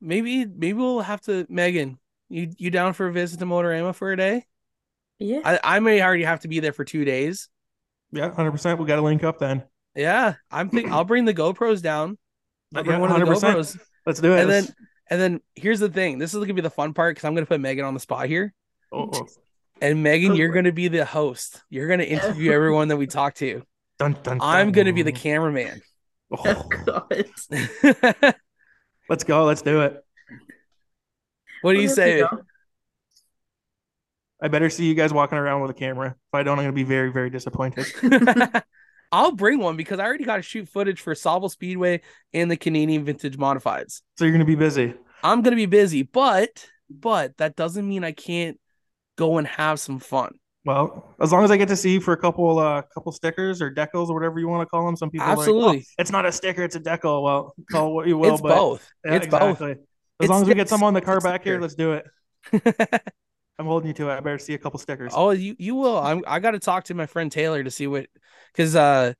maybe maybe we'll have to Megan, you you down for a visit to Motorama for a day? Yeah. I, I may already have to be there for two days. Yeah, hundred percent. We got to link up then. Yeah, I'm think I'll bring the GoPros down. I'll bring Yeah, one of the 100%. GoPros. Let's do it. And then Let's- and then here's the thing. This is gonna be the fun part because I'm gonna put Megan on the spot here. oh. And Megan, you're gonna be the host. You're gonna interview everyone that we talk to. Dun, dun, I'm gonna be the cameraman. Oh, [laughs] God. [laughs] let's go. Let's do it. what do you Well, say? I better see you guys walking around with a camera. If I don't, I'm gonna be very, very disappointed. [laughs] I'll bring one because I already got to shoot footage for Sauble Speedway and the Canadian Vintage Modifieds. so you're gonna be busy. I'm gonna be busy, but but that doesn't mean I can't go and have some fun. Well, as long as I get to see you for a couple, uh, couple stickers or decals or whatever you want to call them. Some people are like, Absolutely. "Oh, it's not a sticker, it's a decal. Well, call what you will. it's but both. Yeah, it's exactly. As It's- long as we get it's- some on the car back here, let's do it. [laughs] both. I'm holding you to it. I better see a couple stickers. oh, you you will. I'm I got to talk to my friend Taylor to see what because uh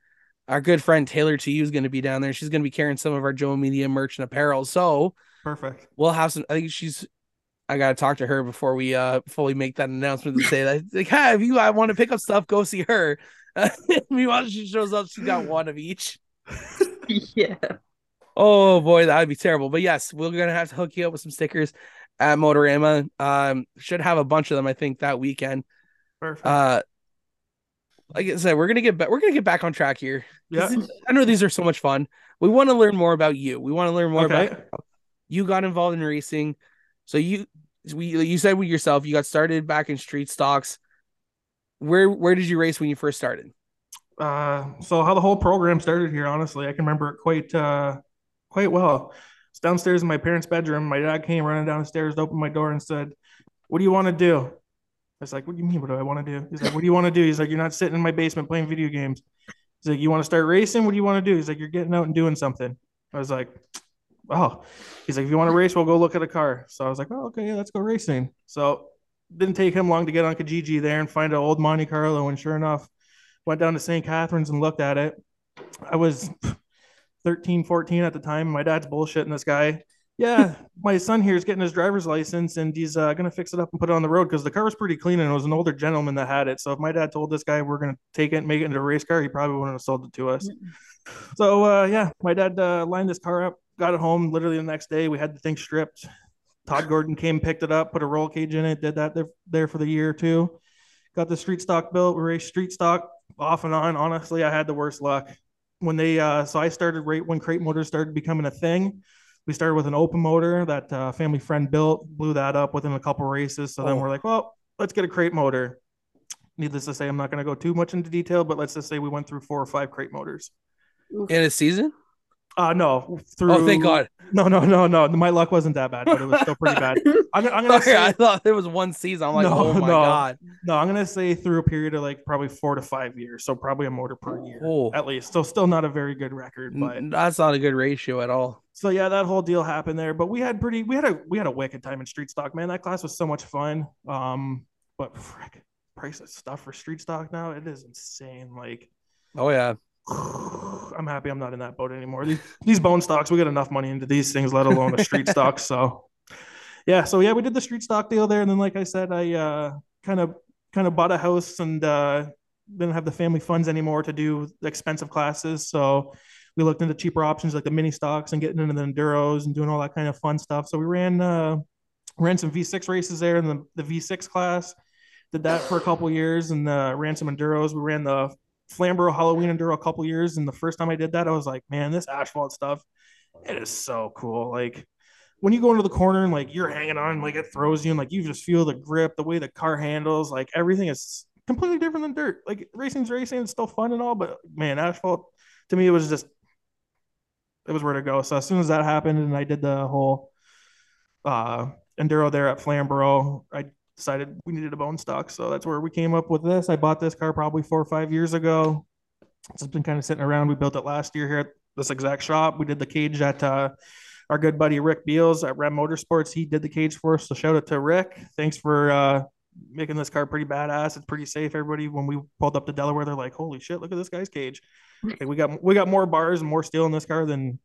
our good friend Taylor to you is going to be down there. She's going to be carrying some of our Joe Media merch and apparel. So Perfect. we'll have some. I think she's. I gotta talk to her before we uh fully make that announcement to say that like, hey, if you I want to pick up stuff, go see her. [laughs] Meanwhile, she shows up, she's got one of each. [laughs] yeah. Oh boy, that would be terrible. But yes, we're gonna have to hook you up with some stickers at Motorama. Um, should have a bunch of them, I think, that weekend. Perfect. Uh, like I said, we're gonna get back. We're gonna get back on track here. yeah. I know these are so much fun. We want to learn more about you. We want to learn more Okay. about how you got involved in racing. So you, we, you said with yourself, you got started back in street stocks. Where where did you race when you first started? Uh, so how the whole program started here, honestly, I can remember it quite, uh, quite well. It's downstairs in my parents' bedroom. My dad came running down the stairs, opened my door, and said, "What do you want to do?" I was like, "What do you mean? What do I want to do?" He's like, "What do you want to do?" He's like, "You're not sitting in my basement playing video games." He's like, "You want to start racing? What do you want to do?" He's like, "You're getting out and doing something." I was like, "Oh." He's like, "If you want to race, we'll go look at a car." So I was like, "Oh, okay, yeah, let's go racing." So didn't take him long to get on Kijiji there and find an old Monte Carlo, and sure enough, went down to St. Catharines and looked at it. I was 13, 14 at the time. My dad's bullshitting this guy. Yeah, [laughs] my son here is getting his driver's license and he's uh, going to fix it up and put it on the road because the car was pretty clean and it was an older gentleman that had it. So if my dad told this guy we're going to take it and make it into a race car, he probably wouldn't have sold it to us. So uh, yeah, my dad uh, lined this car up, got it home literally the next day. We had the thing stripped. Todd Gordon came, picked it up, put a roll cage in it, did that there, there for the year or two. Got the street stock built. We raced street stock off and on. Honestly, I had the worst luck when they. Uh, so I started right when crate motors started becoming a thing. We started with an open motor that uh, family friend built, blew that up within a couple races. So then Oh. we're like, well, let's get a crate motor. Needless to say, I'm not going to go too much into detail, but let's just say we went through four or five crate motors. In a season? Uh no, through. Oh, thank God. No, no, no, no. My luck wasn't that bad, but it was still pretty bad. [laughs] I'm, gonna- I'm gonna Sorry, I thought there was one season. I'm like, No, oh my no. God. no, I'm gonna say through a period of like probably four to five years, so probably a motor per year Oh. at least. So still not a very good record, but That's not a good ratio at all. so yeah, that whole deal happened there. But we had pretty, we had a, we had a wicked time in street stock, man. That class was so much fun. Um, but frick, price of stuff for street stock now, it is insane. Like, Oh yeah. I'm happy I'm not in that boat anymore. These, these bone stocks, we get enough money into these things, let alone the street stocks. So, yeah, so yeah, we did the street stock deal there, and then like I said, I uh, kind of kind of bought a house and uh, didn't have the family funds anymore to do expensive classes. So we looked into cheaper options like the mini stocks and getting into the enduros and doing all that kind of fun stuff. So we ran uh, ran some V6 races there in the, the V6 class. Did that for a couple years and uh, ran some enduros. We ran the Flamborough Halloween Enduro a couple years. And the first time I did that, I was like, man, this asphalt stuff, it is so cool. Like when you go into the corner and like you're hanging on, like it throws you and like you just feel the grip, the way the car handles, like everything is completely different than dirt. Like racing's racing, it's still fun and all, but man, asphalt to me, it was just, it was where to go. So as soon as that happened and I did the whole uh, enduro there at Flamborough, I decided we needed a bone stock. So that's where we came up with this. I bought this car probably four or five years ago. It's been kind of sitting around. We built it last year here at this exact shop. We did the cage at uh, our good buddy Rick Beals at Red Motorsports. He did the cage for us. So shout out to Rick. Thanks for uh, making this car pretty badass. It's pretty safe. Everybody, when we pulled up to Delaware, they're like, "Holy shit, look at this guy's cage!" [laughs] Like, we got we got more bars and more steel in this car than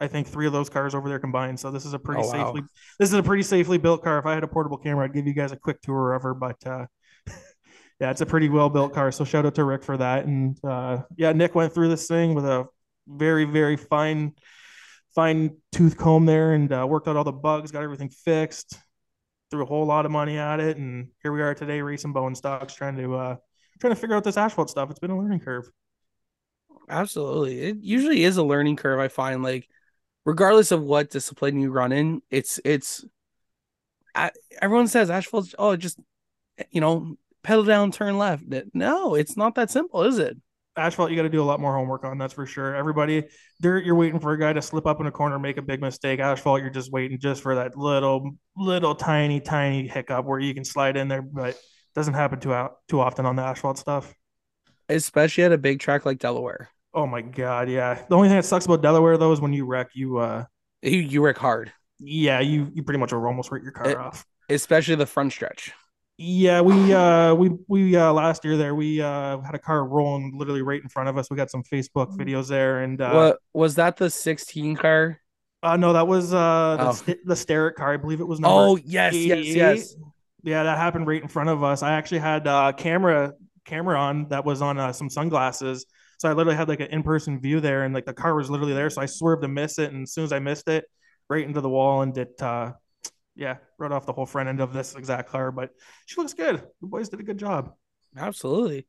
I think three of those cars over there combined. So this is a pretty Oh, wow. safely this is a pretty safely built car. If I had a portable camera, I'd give you guys a quick tour of her. But uh, [laughs] yeah, it's a pretty well built car. So shout out to Rick for that. And uh, yeah, Nick went through this thing with a very very fine fine tooth comb there and uh, worked out all the bugs, got everything fixed. Threw a whole lot of money at it, and here we are today, racing bone stocks, trying to uh, trying to figure out this asphalt stuff. It's been a learning curve. Absolutely. It usually is a learning curve, I find like regardless of what discipline you run in, it's it's I, everyone says asphalt oh just you know pedal down turn left. No, it's not that simple, is it? asphalt you got to do a lot more homework on that's for sure everybody dirt you're waiting for a guy to slip up in a corner make a big mistake asphalt you're just waiting just for that little little tiny tiny hiccup where you can slide in there but it doesn't happen too out too often on the asphalt stuff Especially at a big track like Delaware. Oh my god yeah the only thing that sucks about delaware though is when you wreck you uh You, you work hard, yeah you you pretty much will almost wreck your car It- off especially the front stretch. yeah we uh we we uh last year there we uh had a car rolling literally right in front of us we got some facebook videos there and uh what was that the 16 car? Uh, no, that was uh the, Oh. st- the car. I believe it was number. Oh, yes, yes, yes. Yeah, that happened right in front of us. I actually had uh camera camera on that was on uh, some sunglasses. So I literally had like an in person view there, and like the car was literally there. So I swerved to miss it, and as soon as I missed it, right into the wall, and it uh yeah, rode off the whole front end of this exact car. But she looks good. The boys did a good job. Absolutely.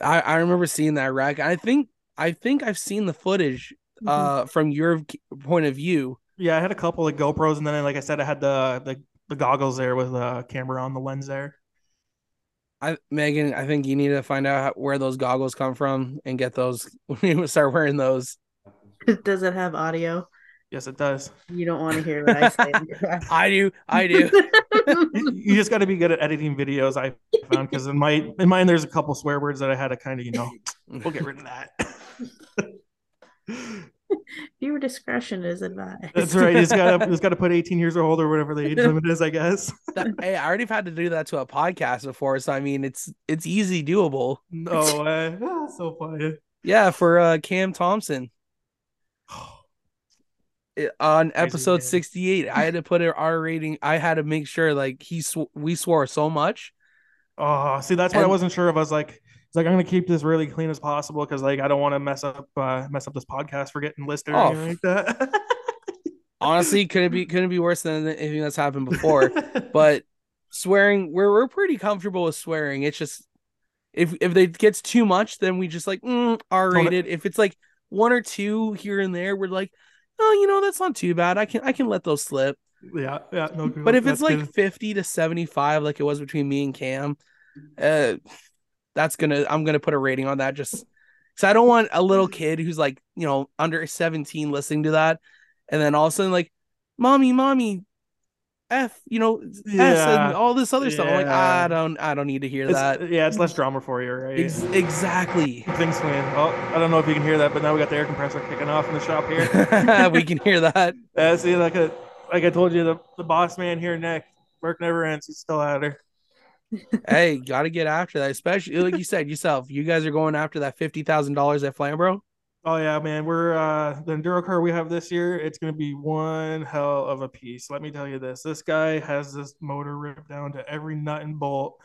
I, I remember seeing that wreck. I think I think I've seen the footage Mm-hmm. uh from your point of view. Yeah, I had a couple of GoPros, and then like I said, I had the the, the goggles there with the camera on the lens there. I Megan, I think you need to find out how, where those goggles come from and get those [laughs] when you start wearing those. [laughs] Does it have audio? Yes, it does. You don't want to hear what I say. [laughs] I do, I do. you you just got to be good at editing videos. I found because in my in mine there's a couple swear words that I had to kind of you know we'll get rid of that. [laughs] Viewer discretion is advised. That's right. You just gotta [laughs] you just gotta put 18 years old or whatever the age limit is, I guess. That- hey, I already had to do that to a podcast before, so I mean it's it's easy doable. No way. Ah, so funny. Yeah, for uh Cam Thompson. [sighs] It- on Crazy episode man. 68 i had to put an r rating i had to make sure like he sw- we swore so much Oh, see, that's why I wasn't sure if I was like, it's like I'm gonna keep this really clean as possible because like I don't want to mess up uh, mess up this podcast for getting listed or Oh, anything like that. [laughs] honestly couldn't be couldn't be worse than anything that's happened before [laughs] but swearing we're we're pretty comfortable with swearing it's just if if it gets too much then we just like mm, r rated if it's like one or two here and there we're like oh you know that's not too bad i can i can let those slip yeah, yeah, no. but if it's like good. 50 to 75 like it was between me and cam uh that's gonna i'm gonna put a rating on that just because i don't want a little kid who's like you know under 17 listening to that and then all of a sudden like mommy mommy f you know s and all this other stuff i'm like i don't i don't need to hear It's- that yeah, it's less drama for you, right? Ex- exactly Things swinging. Well, I don't know if you can hear that, but now we got the air compressor kicking off in the shop here. [laughs] we can hear that [laughs] Uh, see, like a, like I told you, the, the boss man here, Nick, work never ends. He's still at her. Hey gotta get after that especially like you said yourself you guys are going after that $50000 at Flamborough Oh yeah, man. We're uh the enduro car we have this year. It's gonna be one hell of a piece. Let me tell you this. This guy has this motor ripped down to every nut and bolt.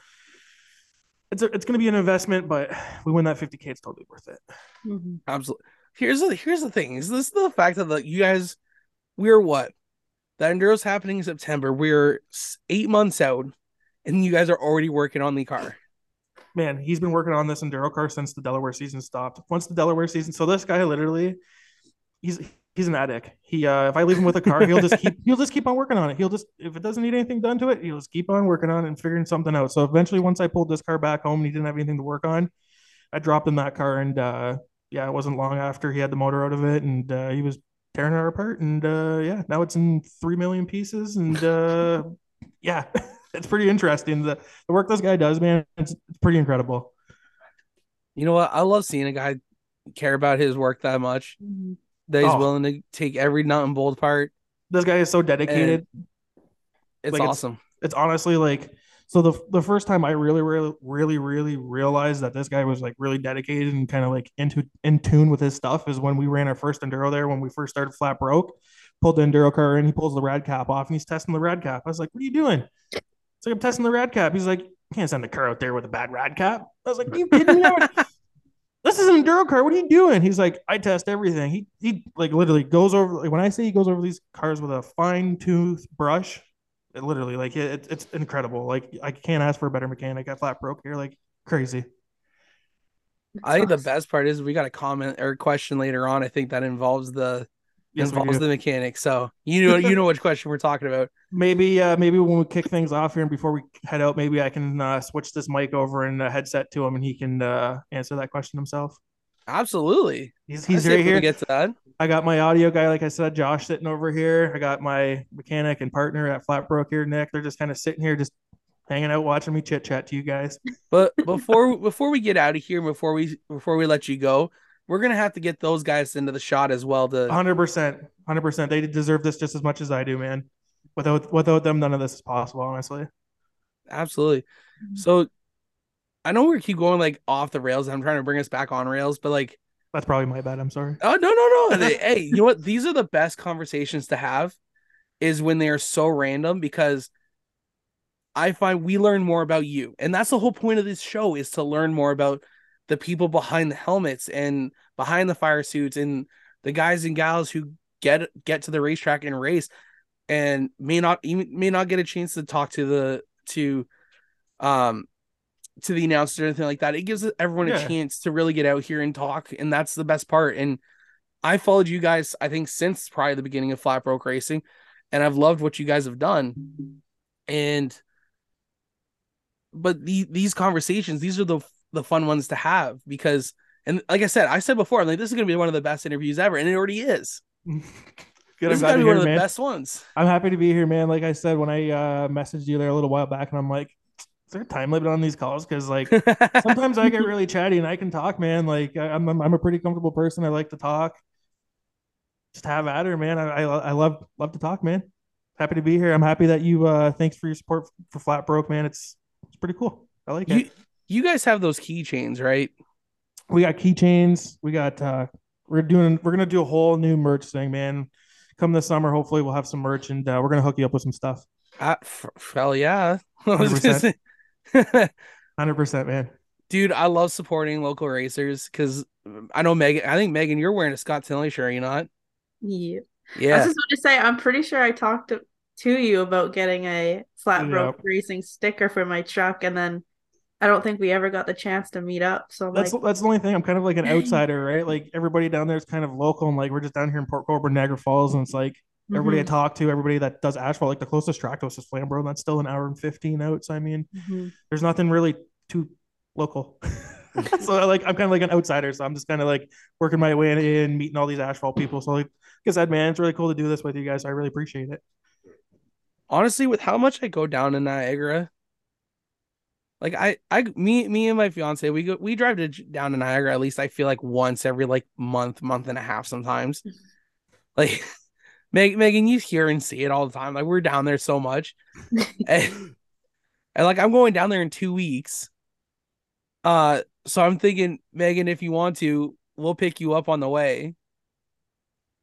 It's a, it's gonna be an investment, but we win that 50k. It's totally worth it. Mhm. Absolutely. Here's the here's the thing. Is this the fact that the, you guys we're what? The Enduro's happening in September. We're eight months out, and you guys are already working on the car. man, he's been working on this enduro car since the Delaware season stopped. Once the Delaware season, so this guy literally, he's he's an addict. He uh, if I leave him with a car, he'll just keep he'll just keep on working on it. He'll just if it doesn't need anything done to it, he'll just keep on working on it and figuring something out. So eventually, once I pulled this car back home and he didn't have anything to work on, I dropped him that car and uh, yeah, it wasn't long after he had the motor out of it and uh, he was tearing it apart and uh, yeah, now it's in three million pieces and uh, yeah. [laughs] It's pretty interesting. The, the work this guy does, man, it's, it's pretty incredible. You know what? I love seeing a guy care about his work that much that he's Oh. willing to take every nut and bolt part. This guy is so dedicated. It's Like, it's- awesome. it's honestly like so the the first time I really really really really realized that this guy was like really dedicated and kind of like into in tune with his stuff is when we ran our first enduro there when we first started flat broke pulled the enduro car in he pulls the rad cap off and he's testing the rad cap I was like what are you doing it's like I'm testing the rad cap. He's like you can't send the car out there with a bad rad cap. I was like you [laughs] kidding me? [laughs] This is an enduro car. What are you doing? He's like I test everything. He he like literally goes over like when I say he goes over these cars with a fine tooth brush it literally like it, it's incredible. Like i can't ask for a better mechanic. I flat broke here like crazy. I think the best part is we got a comment or question later on. I think that involves the yes we involves the mechanic. So you know you know which [laughs] question we're talking about. Maybe uh maybe when we kick things off here and before we head out maybe i can uh switch this mic over and uh, headset to him and he can uh answer that question himself. Absolutely. he's he's right here. Get to that. i got my audio guy like i said josh sitting over here. I got my mechanic and partner at flat broke here nick. They're just kind of sitting here just hanging out watching me chit chat to you guys. But [laughs] before before we get out of here, before we before we let you go, we're gonna have to get those guys into the shot as well. To 100% 100% they deserve this just as much as i do man without without them none of this is possible honestly absolutely. Mm-hmm. So I know we keep going like off the rails. And I'm trying to bring us back on rails, but like That's probably my bad. I'm sorry. Oh no no no! [laughs] Hey, you know what? These are the best conversations to have, is when they are so random because I find we learn more about you, and that's the whole point of this show is to learn more about the people behind the helmets and behind the fire suits and the guys and gals who get get to the racetrack and race, and may not even may not get a chance to talk to the to, um, to the announcer or anything like that. It gives everyone a chance to really get out here and talk, and that's the best part. And I followed you guys, I think, since probably the beginning of Flat Broke Racing, and I've loved what you guys have done. And but the, these conversations, these are the the fun ones to have because, and like I said, I said before, I'm like, this is gonna be one of the best interviews ever, and it already is. [laughs] Good. this I'm glad gonna be one of the man. best ones. I'm happy to be here, man. Like I said, when I uh, messaged you there a little while back, and I'm like, is there a time limit on these calls? Because like [laughs] sometimes I get really chatty and I can talk, man. Like I- I'm I'm a pretty comfortable person. I like to talk. Just have at her, man. I I, I love love to talk, man. Happy to be here. I'm happy that you. uh Thanks for your support for Flat Broke, man. It's it's pretty cool. I like you it. you guys have those keychains, right? We got keychains. We got. uh We're doing. We're gonna do a whole new merch thing, man. Come this summer, hopefully we'll have some merch, and uh, we're gonna hook you up with some stuff. Uh, f- hell yeah. [laughs] I was gonna 100%. [laughs] Hundred percent, man. Dude, I love supporting local racers because I know Megan. I think Megan, you're wearing a Scott Tinley shirt, are you not? Yeah. I Yeah. was just going to say, I'm pretty sure I talked to, to you about getting a flat broke racing sticker for my truck, and then I don't think we ever got the chance to meet up. So I'm That's like, that's the only thing. I'm kind of like an [laughs] outsider, right? Like everybody down there is kind of local, and like we're just down here in Port Colborne, Niagara Falls, and it's like everybody I mhm, talk to, everybody that does asphalt, like the closest track to us is Flamborough, and that's still an hour and fifteen out. So I mean, mhm. there's nothing really too local. [laughs] [laughs] so like I'm kind of like an outsider, so I'm just kind of like working my way in, meeting all these asphalt people. So like, like I said, man, it's really cool to do this with you guys. I really appreciate it. Honestly, with how much I go down to Niagara, like I, I, me, me and my fiance, we go, we drive to down to Niagara at least. I feel like once every like month, month and a half sometimes. Like, [laughs] Meg, Megan, you hear and see it all the time. Like we're down there so much, [laughs] and, and like I'm going down there in two weeks. Uh, so I'm thinking, Megan, if you want to, we'll pick you up on the way.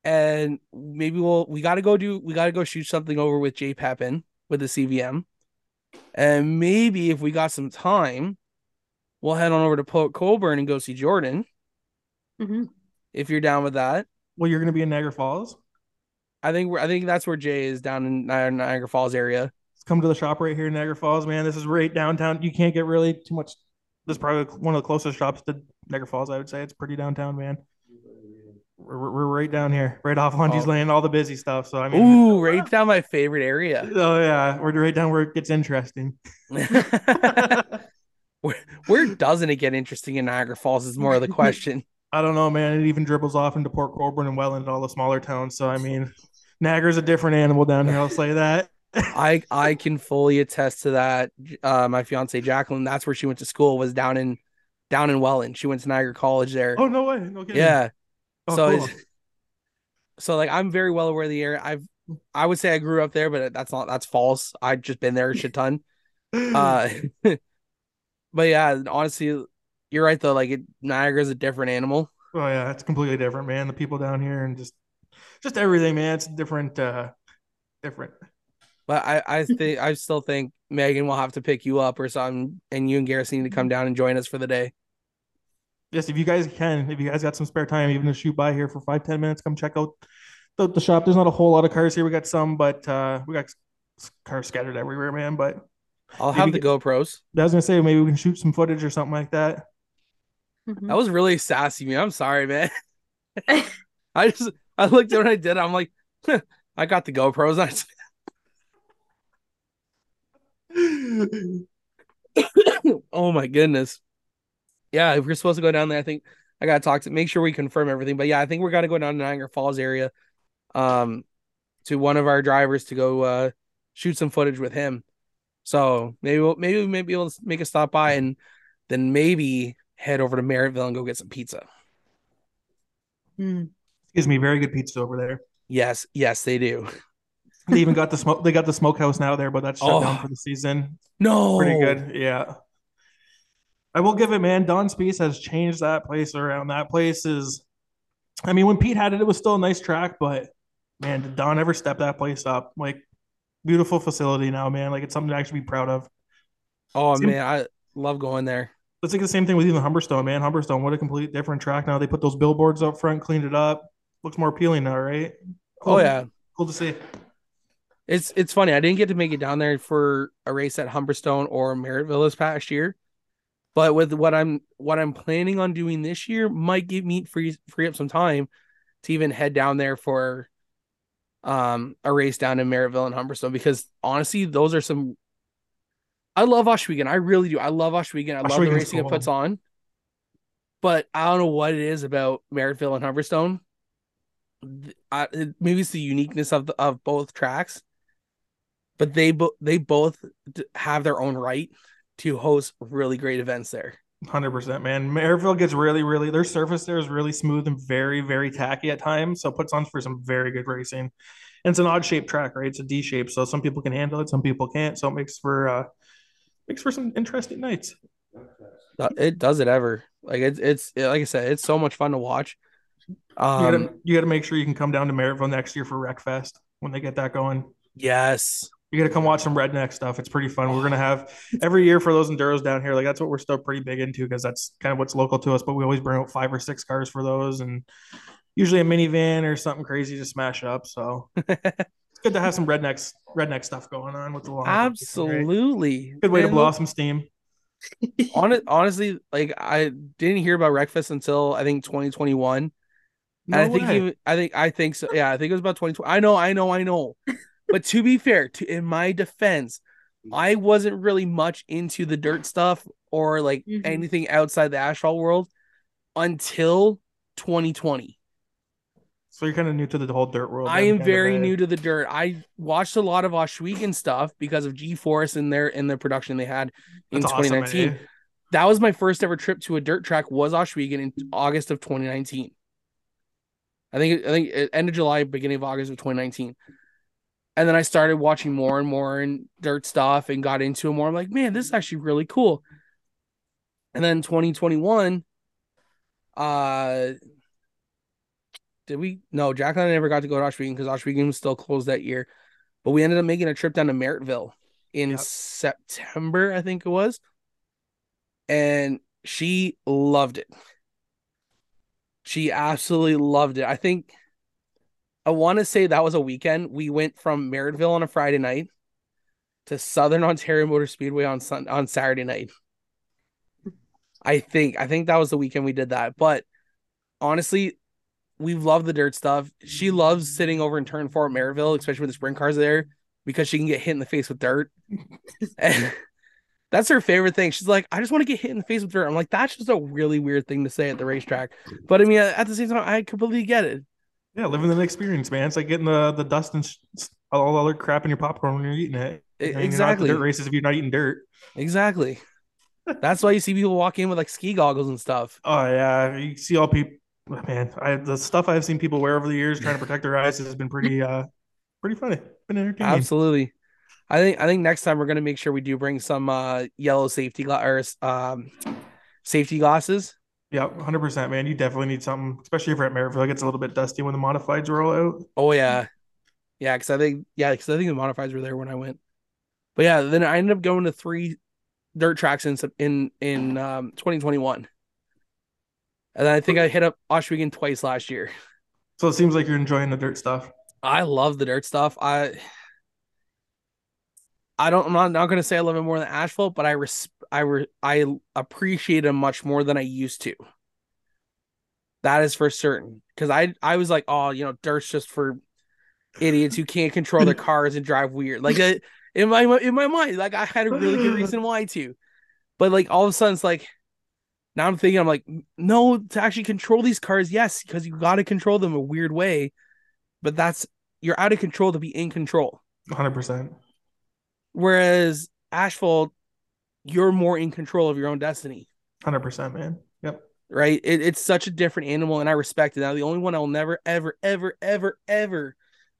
And maybe we'll we gotta go do we gotta go shoot something over with Jay Pepin with the CVM. And maybe if we got some time, we'll head on over to Port Colborne and go see Jordan. Mhm. If you're down with that. Well, you're gonna be in Niagara Falls. I think we're I think that's where Jay is down in Ni- Niagara Falls area. come to the shop right here in Niagara Falls, man. This is right downtown. You can't get really too much. This is probably one of the closest shops to Niagara Falls. I would say it's pretty downtown, man. We're, we're we're right down here, right off Lundy's Oh. Lane, all the busy stuff. So I mean, Ooh, right down my favorite area. [laughs] oh yeah, we're right down where it gets interesting. [laughs] [laughs] where, where doesn't it get interesting in Niagara Falls is more of the question. I don't know, man. It even dribbles off into Port Colborne and Welland and all the smaller towns. So I mean, Niagara's a different animal down here. I'll say that. I I can fully attest to that. Uh, my fiance Jacqueline, that's where she went to school, was down in down in Welland. She went to Niagara College there. Oh no way, no kidding. yeah. Oh, so cool. so like I'm very well aware of the area. I've I would say I grew up there, but that's not that's false. I've just been there a shit ton. Uh [laughs] but yeah, honestly, you're right though. Like it, Niagara's a different animal. Oh yeah, it's completely different, man. The people down here and just just everything, man. It's different uh different. But I, I think I still think Megan will have to pick you up or something, and you and Garrison need to come [laughs] down and join us for the day. Just if you guys can, if you guys got some spare time, even to shoot by here for five, ten minutes, come check out the, the shop. There's not a whole lot of cars here. We got some, but uh we got cars scattered everywhere, man. But I'll have the Maybe GoPros. I was gonna say maybe we can shoot some footage or something like that. Mhm. That was really sassy, man. I'm sorry, man. [laughs] [laughs] I just I looked at what I did. I'm like, "Huh, [laughs] I got the GoPros. I just- [coughs] oh my goodness. Yeah, if we're supposed to go down there, I think I gotta talk to make sure we confirm everything. But yeah, I think we're gonna go down to Niagara Falls area, um, to one of our drivers to go uh shoot some footage with him. So maybe we'll maybe we may be able to make a stop by and then maybe head over to Merrittville and go get some pizza. Mm. Excuse me, very good pizza over there. Yes, yes, they do. They even got the smoke. They got the smokehouse now there, but that's shut Oh. down for the season. No, Pretty good, yeah. I will give it, man. Don Spees has changed that place around. That place is, I mean, when Pete had it, it was still a nice track, but man, did Don ever step that place up? Like, beautiful facility now, man. Like, it's something to actually be proud of. Oh Same- man, I love going there. It's like the same thing with even Humberstone, man. Humberstone, what a complete different track now. They put those billboards up front, cleaned it up. Looks more appealing now, right? Oh, cool. Oh yeah, Cool to see. it's it's funny. I didn't get to make it down there for a race at Humberstone or Merrittville this past year, but with what I'm what I'm planning on doing this year, might give me free free up some time to even head down there for um a race down in Merrittville and Humberstone because honestly, those are some. I love Ohsweken. I really do. I love Ohsweken. I love the racing it puts on. But I don't know what it is about Merrittville and Humberstone. I, maybe it's the uniqueness of the, of both tracks, but they both they both have their own right to host really great events there. Hundred percent, man. Merrittville gets really, really. Their surface there is really smooth and very, very tacky at times. So it puts on for some very good racing. And it's an odd shaped track, right? It's a D shape, so some people can handle it, some people can't. So it makes for uh makes for some interesting nights. Uh, It does it ever like it's it's like I said, it's so much fun to watch. You gotta, Um, you gotta make sure you can come down to Merrittville next year for Wreckfest when they get that going. yes, You gotta come watch some redneck stuff. It's pretty fun. We're gonna have [laughs] every year for those enduros down here. Like that's what we're still pretty big into because that's kind of what's local to us. But we always bring out five or six cars for those, and usually a minivan or something crazy to smash up. So [laughs] it's good to have some rednecks, redneck stuff going on with the long. absolutely. Good way to blow look- off some steam. [laughs] Hon- honestly, like I didn't hear about Wreckfest until I think 2021. No and I think way. even I think I think so. Yeah, I think it was about 2020. I know, I know, I know. But to be fair, to in my defense, I wasn't really much into the dirt stuff or like Mhm. anything outside the asphalt world until 2020. so you're kind of new to the whole dirt world. I am very new to the dirt. I watched a lot of Ohsweken stuff because of G Force and their in their production they had in That's awesome, 2019 eh? that was my first ever trip to a dirt track was Ohsweken in August of 2019. I think I think end of July, beginning of August of 2019. And then I started watching more and more and dirt stuff and got into it more. I'm like, man, this is actually really cool. And then 2021, uh did we no Jack and I never got to go to Ohsweken because Ohsweken was still closed that year. But we ended up making a trip down to Merrittville in Yep. September, I think it was and she loved it. She absolutely loved it. I think I want to say that was a weekend. We went from Merrittville on a Friday night to Southern Ontario Motor Speedway on Sun on Saturday night. I think I think that was the weekend we did that. But honestly, we love the dirt stuff. She loves sitting over in turn four at Merrittville, especially when the sprint cars there, because she can get hit in the face with dirt. and [laughs] that's her favorite thing. She's like, I just want to get hit in the face with dirt. I'm like, that's just a really weird thing to say at the racetrack. But I mean, at the same time, I completely get it. Yeah, living the experience, man. It's like getting the the dust and sh- all the other crap in your popcorn when you're eating it. You know, you're not at the exactly. dirt races if you're not eating dirt. Exactly. [laughs] That's why you see people walk in with like ski goggles and stuff. Oh yeah, you see all people. Man, I the stuff I've seen people wear over the years trying to protect their eyes has been pretty uh pretty funny. Been entertaining. Absolutely. I think I think next time we're gonna make sure we do bring some uh yellow safety gla- or um safety glasses. Yeah, hundred percent, man. You definitely need something, especially if you're at Merrittville. It gets a little bit dusty when the modifieds roll out. Oh yeah, yeah. Because I think yeah, because I think the modifieds were there when I went. But yeah, then I ended up going to three dirt tracks in in in um 2021, and then I think I hit up Ohsweken twice last year. So it seems like you're enjoying the dirt stuff. I love the dirt stuff. I I don't I'm not, not gonna say I love it more than asphalt, but I res I re, I appreciate it much more than I used to. That is for certain. Cause I I was like, oh, you know, dirt's just for idiots who can't control their [laughs] cars and drive weird. Like uh, in my in my mind, like I had a really good [laughs] reason why to. But like all of a sudden it's like now I'm thinking I'm like, no, to actually control these cars, yes, because you gotta control them a weird way. But that's you're out of control to be in control. Hundred percent. Whereas asphalt, you're more in control of your own destiny, Hundred percent, man. Yep. right? It, it's such a different animal, and I respect it. Now, the only one I'll never, ever, ever, ever, ever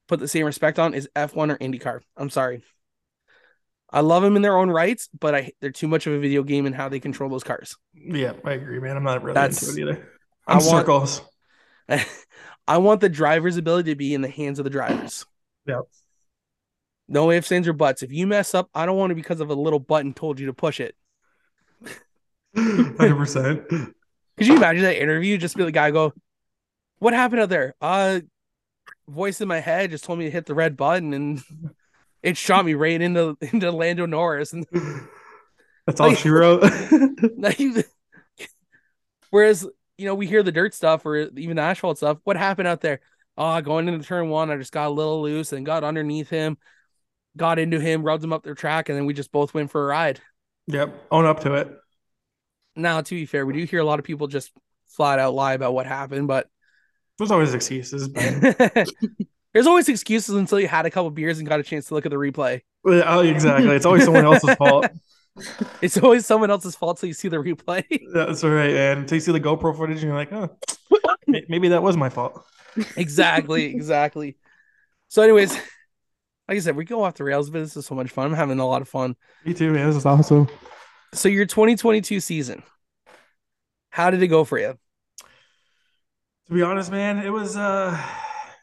put the same respect on is F1 or IndyCar. I'm sorry. I love them in their own rights, but I they're too much of a video game in how they control those cars. Yeah, I agree, man. I'm not really That's- into it either. I I'm want- circles. [laughs] I want the driver's ability to be in the hands of the drivers. Yep. No ifs, ands, or buts. If you mess up, I don't want it because of a little button told you to push it. Hundred percent. Could you imagine that interview? Just be the guy go, "What happened out there?" Uh, voice in my head just told me to hit the red button, and it shot me right into into Lando Norris. And That's all she wrote. [laughs] [laughs] like, whereas you know we hear the dirt stuff or even the asphalt stuff. What happened out there? Oh, going into turn one, I just got a little loose and got underneath him, got into him, rubbed him up their track, and then we just both went for a ride. yep. Own up to it. Now, to be fair, we do hear a lot of people just flat out lie about what happened, but There's always excuses, but [laughs] There's always excuses until you had a couple beers and got a chance to look at the replay. Oh, exactly. It's always someone else's [laughs] fault. It's always someone else's fault till you see the replay. [laughs] That's right. And until you see the GoPro footage, and you're like, oh, maybe that was my fault. exactly, exactly. So, anyways, like I said, we go off the rails, but this is so much fun. I'm having a lot of fun. Me too, man. This is awesome. So, your 2022 season, how did it go for you? To be honest, man, it was uh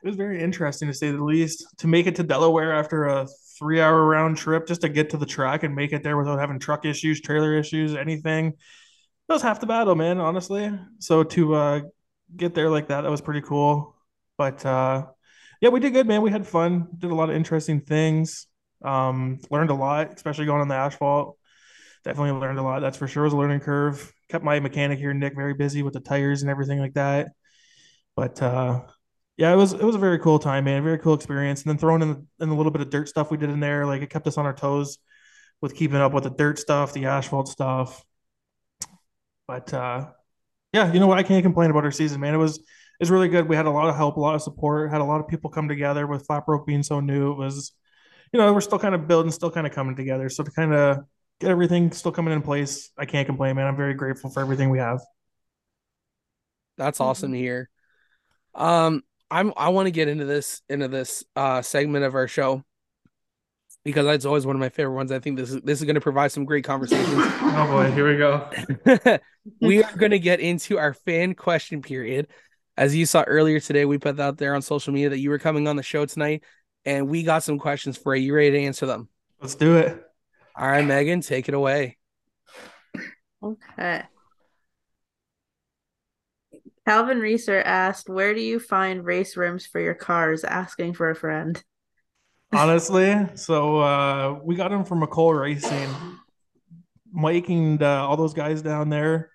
it was very interesting to say the least. To make it to Delaware after a three hour round trip just to get to the track and make it there without having truck issues, trailer issues, anything. That was half the battle, man, honestly. So to uh get there like that, that was pretty cool. But uh yeah, we did good, man. We had fun, did a lot of interesting things. Um, learned a lot, especially going on the asphalt. Definitely learned a lot. That's for sure. It was a learning curve. Kept my mechanic here, Nick, very busy with the tires and everything like that. But uh, yeah, it was it was a very cool time, man. Very cool experience. And then throwing in, in a little bit of dirt stuff we did in there, like it kept us on our toes with keeping up with the dirt stuff, the asphalt stuff. But uh, yeah, you know what? I can't complain about our season, man. It was it was really good. We had a lot of help, a lot of support, had a lot of people come together with Flat Broke being so new. It was, you know, we're still kind of building, still kind of coming together. So to kind of get everything still coming in place, I can't complain, man. I'm very grateful for everything we have. That's awesome to hear. Um, I'm I want to get into this into this uh segment of our show because that's always one of my favorite ones. I think this is this is going to provide some great conversations. [laughs] Oh boy, here we go. [laughs] we are going to get into our fan question period. As you saw earlier today, we put that out there on social media that you were coming on the show tonight, and we got some questions for you. You ready to answer them? Let's do it. All right, Megan, take it away. Okay. Calvin Reeser asked, "Where do you find race rims for your cars?" Asking for a friend. Honestly, so uh, we got them from McCole Racing. Mike and uh, all those guys down there.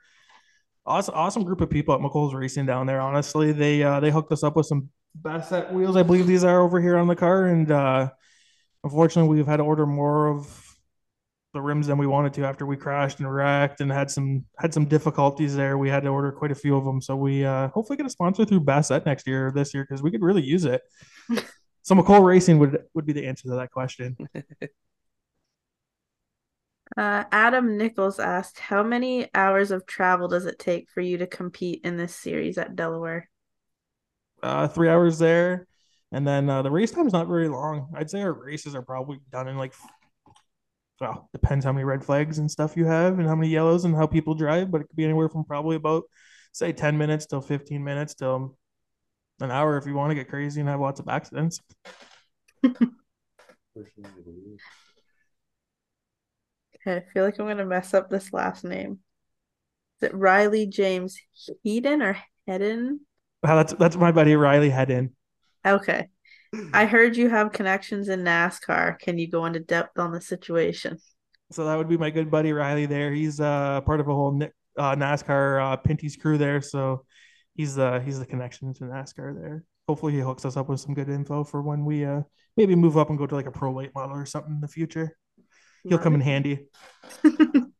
Awesome, awesome group of people at McColl's Racing down there. Honestly, they uh, they hooked us up with some Bassett wheels. I believe these are over here on the car, and uh, unfortunately, we've had to order more of the rims than we wanted to after we crashed and wrecked and had some had some difficulties there. We had to order quite a few of them. So we uh, hopefully get a sponsor through Bassett next year or this year because we could really use it. [laughs] so McCole Racing would would be the answer to that question. [laughs] Uh, Adam Nichols asked, "How many hours of travel does it take for you to compete in this series at Delaware?" Uh, three hours there, and then uh, the race time is not very long. I'd say our races are probably done in like well, depends how many red flags and stuff you have and how many yellows and how people drive, but it could be anywhere from probably about say 10 minutes till 15 minutes till an hour if you want to get crazy and have lots of accidents. [laughs] [laughs] I feel like I'm gonna mess up this last name. Is it Riley James Heaton or Hedden? Wow, that's that's my buddy Riley Hedden. Okay. [clears throat] I heard you have connections in NASCAR. Can you go into depth on the situation? So that would be my good buddy Riley there. He's uh part of a whole uh, NASCAR uh, Pinty's crew there, so he's uh he's the connection to NASCAR there. Hopefully he hooks us up with some good info for when we uh maybe move up and go to like a pro late model or something in the future. He'll come in handy. [laughs]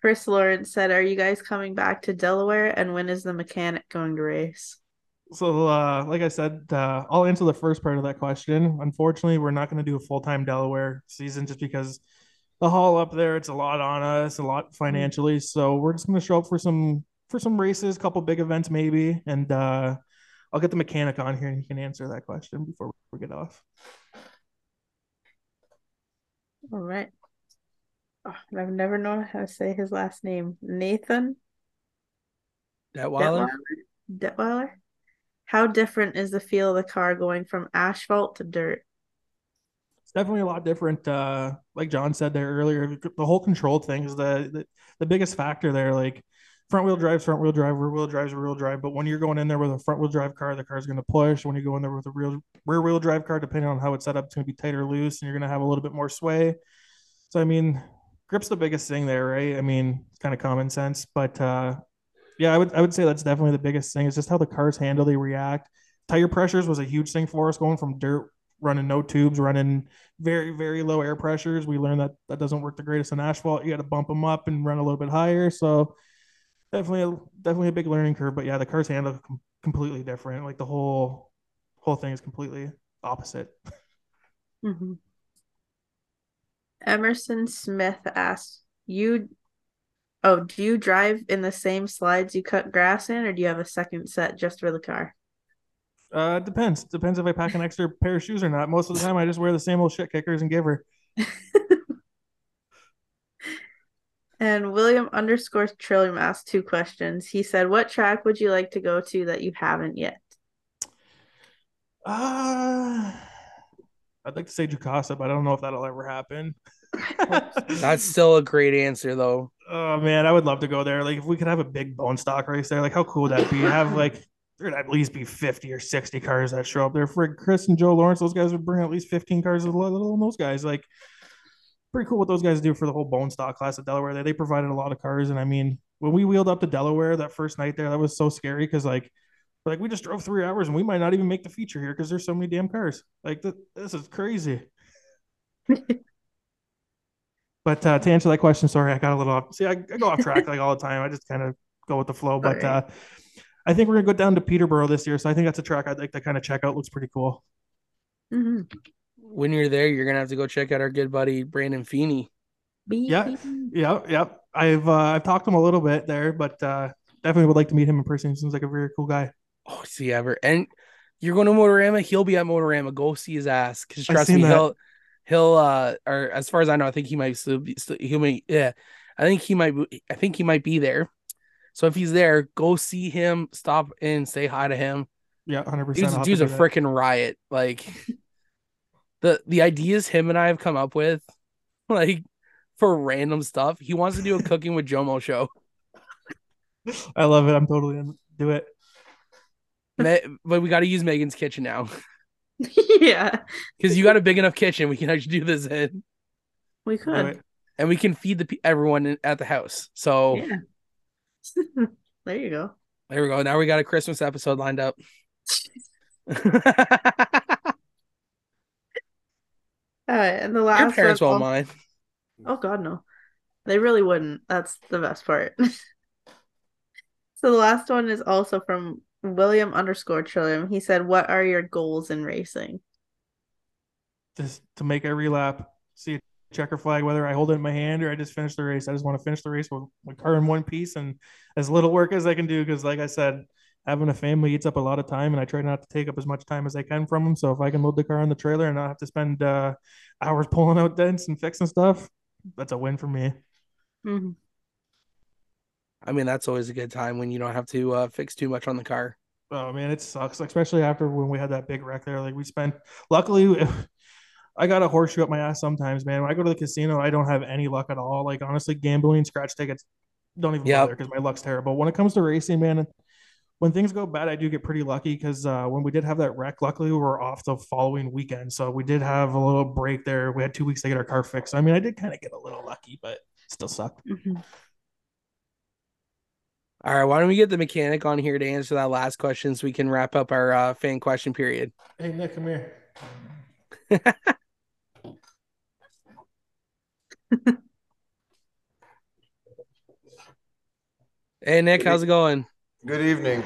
Chris Lawrence said, "Are you guys coming back to Delaware? And when is the mechanic going to race?" So, uh, like I said, uh, I'll answer the first part of that question. Unfortunately, we're not going to do a full time Delaware season just because the haul up there it's a lot on us, a lot financially. So we're just going to show up for some for some races, a couple big events maybe, and uh, I'll get the mechanic on here and he can answer that question before we get off. All right. Oh, I've never known how to say his last name. Nathan Detweiler. Detweiler. How different is the feel of the car going from asphalt to dirt? It's definitely a lot different. Uh, like John said there earlier, the whole control thing is the, the the biggest factor there. Like front wheel drive, front wheel drive, rear wheel drive, rear wheel drive. But when you're going in there with a front wheel drive car, the car's going to push. When you go in there with a real rear wheel drive car, depending on how it's set up, it's going to be tight or loose, and you're going to have a little bit more sway. So I mean, grip's the biggest thing there, right? I mean, it's kind of common sense, but uh, yeah, I would I would say that's definitely the biggest thing. Is just how the cars handle, they react. Tire pressures was a huge thing for us, going from dirt running no tubes, running very very low air pressures. We learned that that doesn't work the greatest on asphalt. You got to bump them up and run a little bit higher. So definitely a, definitely a big learning curve. But yeah, the cars handle com- completely different. Like the whole whole thing is completely opposite. Mm-hmm. Emerson Smith asked, "You Oh, do you drive in the same slides you cut grass in, or do you have a second set just for the car? Uh, it depends. Depends if I pack an extra pair of shoes or not. Most of the time, I just wear the same old shit kickers and give her. [laughs] and William underscore Trillium asked two questions. He said, "What track would you like to go to that you haven't yet?" Uh, I'd like to say Jukasa, but I don't know if that'll ever happen. [laughs] That's still a great answer, though. Oh man, I would love to go there. Like if we could have a big bone stock race there, like how cool would that be? Have [laughs] like there'd at least be 50 or 60 cars that show up there. For Chris and Joe Lawrence, those guys would bring at least 15 cars of little those guys. Like pretty cool what those guys do for the whole bone stock class at Delaware. They they provided a lot of cars. And I mean, when we wheeled up to Delaware that first night there, that was so scary because like like we just drove three hours and we might not even make the feature here because there's so many damn cars. Like th- this is crazy. [laughs] But uh, to answer that question, sorry, I got a little off. See, I, I go off track like all the time. I just kind of go with the flow. But right. uh, I think we're gonna go down to Peterborough this year, so I think that's a track I'd like to kind of check out. Looks pretty cool. Mm-hmm. When you're there, you're gonna have to go check out our good buddy Brandon Feeney. Yeah, yeah, yeah. I've uh, I've talked to him a little bit there, but uh, definitely would like to meet him in person. He seems like a very cool guy. Oh, see ever and you're going to Motorama. He'll be at Motorama. Go see his ass because trust me, that. he'll he'll uh or as far as I know, I think he might still be still, he may yeah. I think he might I think he might be there. So if he's there, go see him, stop and say hi to him. Yeah, hundred percent. Dude's, dude's a freaking riot. Like the the ideas him and I have come up with, [laughs] like for random stuff. He wants to do a [laughs] cooking with Jomo show. I love it. I'm totally in. Do it. Me- but we got to use Megan's kitchen now [laughs] yeah, because you got a big enough kitchen. We can actually do this in, we could. it. and we can feed the pe- everyone in, at the house. So Yeah. there you go. there we go. Now we got a Christmas episode lined up. All right, and the last Your parents one- won't mind. Oh God, no. They really wouldn't. That's the best part. [laughs] so the last one is also from William underscore Trillium. He said, What are your goals in racing? Just to make every lap, see a checker flag, whether I hold it in my hand or I just finish the race. I just want to finish the race with my car in one piece and as little work as I can do. Because, like I said, having a family eats up a lot of time, and I try not to take up as much time as I can from them. So if I can load the car on the trailer and not have to spend uh, hours [laughs] pulling out dents and fixing stuff, that's a win for me. Mm-hmm. I mean, that's always a good time when you don't have to uh, fix too much on the car. Oh man, it sucks, especially after when we had that big wreck there. Like we spent, luckily, [laughs] I got a horseshoe up my ass sometimes, man. When I go to the casino, I don't have any luck at all. Like honestly, gambling, scratch tickets, don't even Yep. bother because my luck's terrible. When it comes to racing, man, when things go bad, I do get pretty lucky because uh, when we did have that wreck, luckily we were off the following weekend, so we did have a little break there. We had two weeks to get our car fixed. I mean, I did kind of get a little lucky, but still sucked. Mm-hmm. All right, why don't we get the mechanic on here to answer that last question so we can wrap up our uh, fan question period? Hey Nick, come here. [laughs] Hey, Nick, how's it going? Good evening.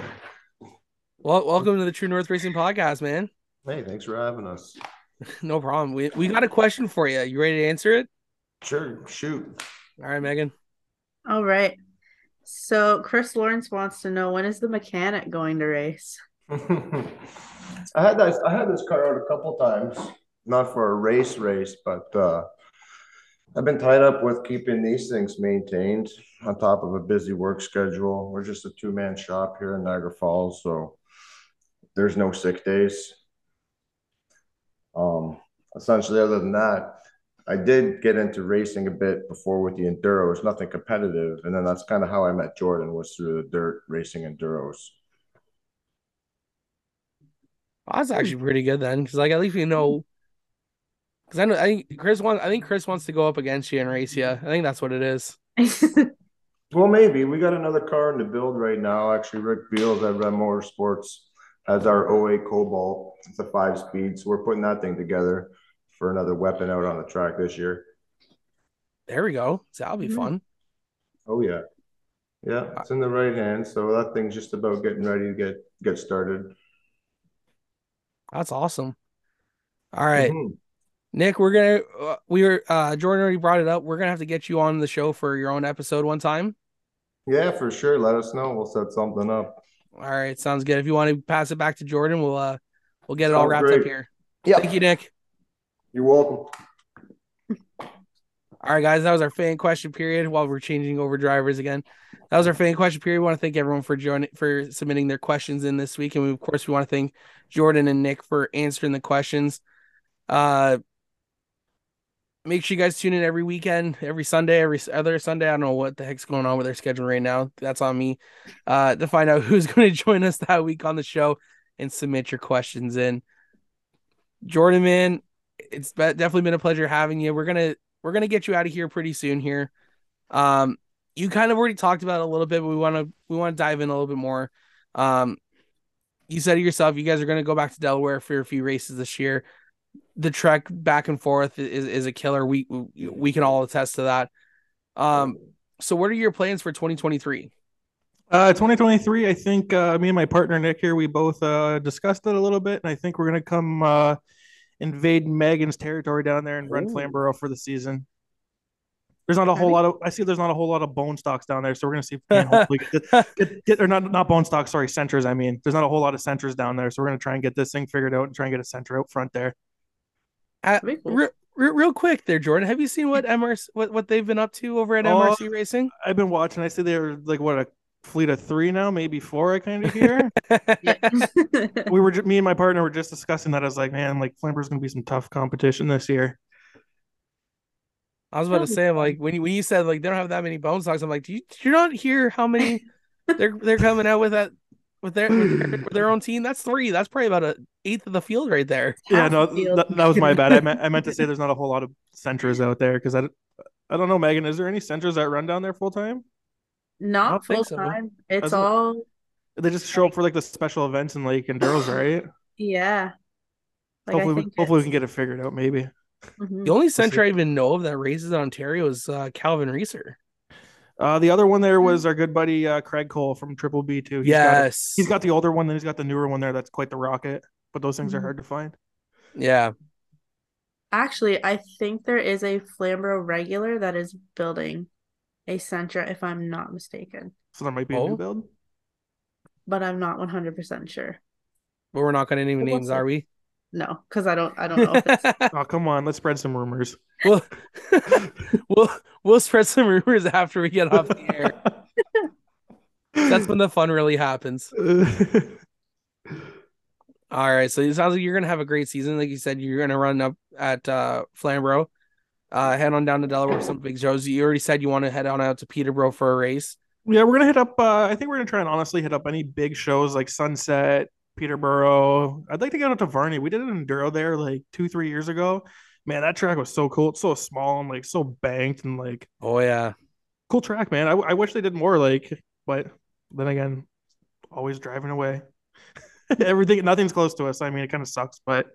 Well, welcome to the True North Racing Podcast, man. Hey, thanks for having us. [laughs] No problem. We we got a question for you. You ready to answer it? Sure, shoot. All right, Megan. All right. So Chris Lawrence wants to know when is the mechanic going to race? [laughs] I had that. I had this car out a couple times, not for a race race, but uh, I've been tied up with keeping these things maintained on top of a busy work schedule. We're just a two man shop here in Niagara Falls, so there's no sick days. Um, essentially, other than that, I did get into racing a bit before with the enduro. enduros, nothing competitive, and then that's kind of how I met Jordan was through the dirt racing enduros. Well, that's actually pretty good then, because like at least we know. Because I know I think Chris wants. I think Chris wants to go up against you and race you. I think that's what it is. [laughs] Well, maybe we got another car in the build right now. Actually, Rick Beals at Red Motorsports has our 08 Cobalt. It's a five speed, so we're putting that thing together for another weapon out on the track this year. There we go. So that'll be Mhm. fun. Oh yeah, yeah, it's in the right hand. So that thing's just about getting ready to get get started. That's awesome. All right, Mhm. Nick, we're gonna uh, we were uh Jordan already brought it up. We're gonna have to get you on the show for your own episode one time. Yeah, for sure. Let us know. We'll set something up. All right, sounds good. If you want to pass it back to Jordan, we'll uh we'll get it all Sounds wrapped up here. Yeah, Thank you, Nick. you're welcome. All right, guys, that was our fan question period. While we're changing over drivers again, that was our fan question period. We want to thank everyone for joining for submitting their questions in this week, and we, of course we want to thank Jordan and Nick for answering the questions. Uh, make sure you guys tune in every weekend, every Sunday, every other Sunday. I don't know what the heck's going on with their schedule right now. That's on me. Uh, to find out [laughs] who's going to join us that week on the show and submit your questions in. Jordan, man, it's be- definitely been a pleasure having you. We're gonna we're gonna get you out of here pretty soon here. Um, you kind of already talked about it a little bit, but we want to we want to dive in a little bit more. Um, you said it yourself, you guys are gonna go back to Delaware for a few races this year. The trek back and forth is is a killer. We we can all attest to that. Um, so what are your plans for 2023? Uh, 2023, I think uh, me and my partner Nick here, we both uh, discussed it a little bit, and I think we're gonna come uh, invade Megan's territory down there and run Flamborough for the season. There's not a whole lot of I see there's not a whole lot of bone stocks down there, so we're gonna see if we can hopefully get, [laughs] get, get or not not bone stocks, sorry, Sentras. I mean, there's not a whole lot of Sentras down there, so we're gonna try and get this thing figured out and try and get a Sentra out front there. Uh, cool. re- re- real quick there, Jordan. Have you seen what MRC what, what they've been up to over at Oh, MRC Racing? I've been watching. I see they're like what a fleet of three now, maybe four. I kind of hear. [laughs] We were ju- me and my partner were just discussing that. I was like, man, like Flambeau's gonna be some tough competition this year. I was about to say, I'm like when you when you said like they don't have that many bone stocks, I'm like, do you did you not hear how many [laughs] they're they're coming out with that with their with their, with their own team. That's three. That's probably about an eighth of the field right there. Yeah, Half no, that, that was my bad. I meant I meant to say [laughs] there's not a whole lot of Sentras out there because I, I don't know, Megan. Is there any Sentras that run down there full time? Not full think so. time. It's Doesn't- all They just show up for like the special events and like and Durrells, right? yeah. Like hopefully, we, hopefully we can get it figured out. Maybe. mhm. The only Sentra I even know of that races in Ontario is uh, Calvin Reeser. Uh, the other one there was our good buddy uh, Craig Cole from Triple B too. He's got it. yes, he's got the older one, then he's got the newer one there. That's quite the rocket. But those things are Mhm. hard to find. yeah. Actually, I think there is a Flamborough regular that is building a Sentra, if I'm not mistaken. So there might be a Oh. new build. But I'm not 100% sure. But we're not going to name names, are we? No, because I don't I don't know if it's [laughs] Oh come on, let's spread some rumors. we'll, [laughs] we'll we'll spread some rumors after we get off the air. [laughs] That's when the fun really happens. All right, so it sounds like you're gonna have a great season. Like you said, you're gonna run up at uh Flamborough. Uh head on down to Delaware for some big shows. You already said you want to head on out to Peterborough for a race. Yeah, we're gonna hit up. Uh, I think we're gonna try and honestly hit up any big shows like Sunset, Peterborough. I'd like to get out to Varney. We did an enduro there like two, three years ago. Man, that track was so cool. It's so small and like so banked and like Oh yeah. cool track, man. I, I wish they did more. Like, but then again, always driving away. [laughs] Everything, nothing's close to us. I mean, it kind of sucks, but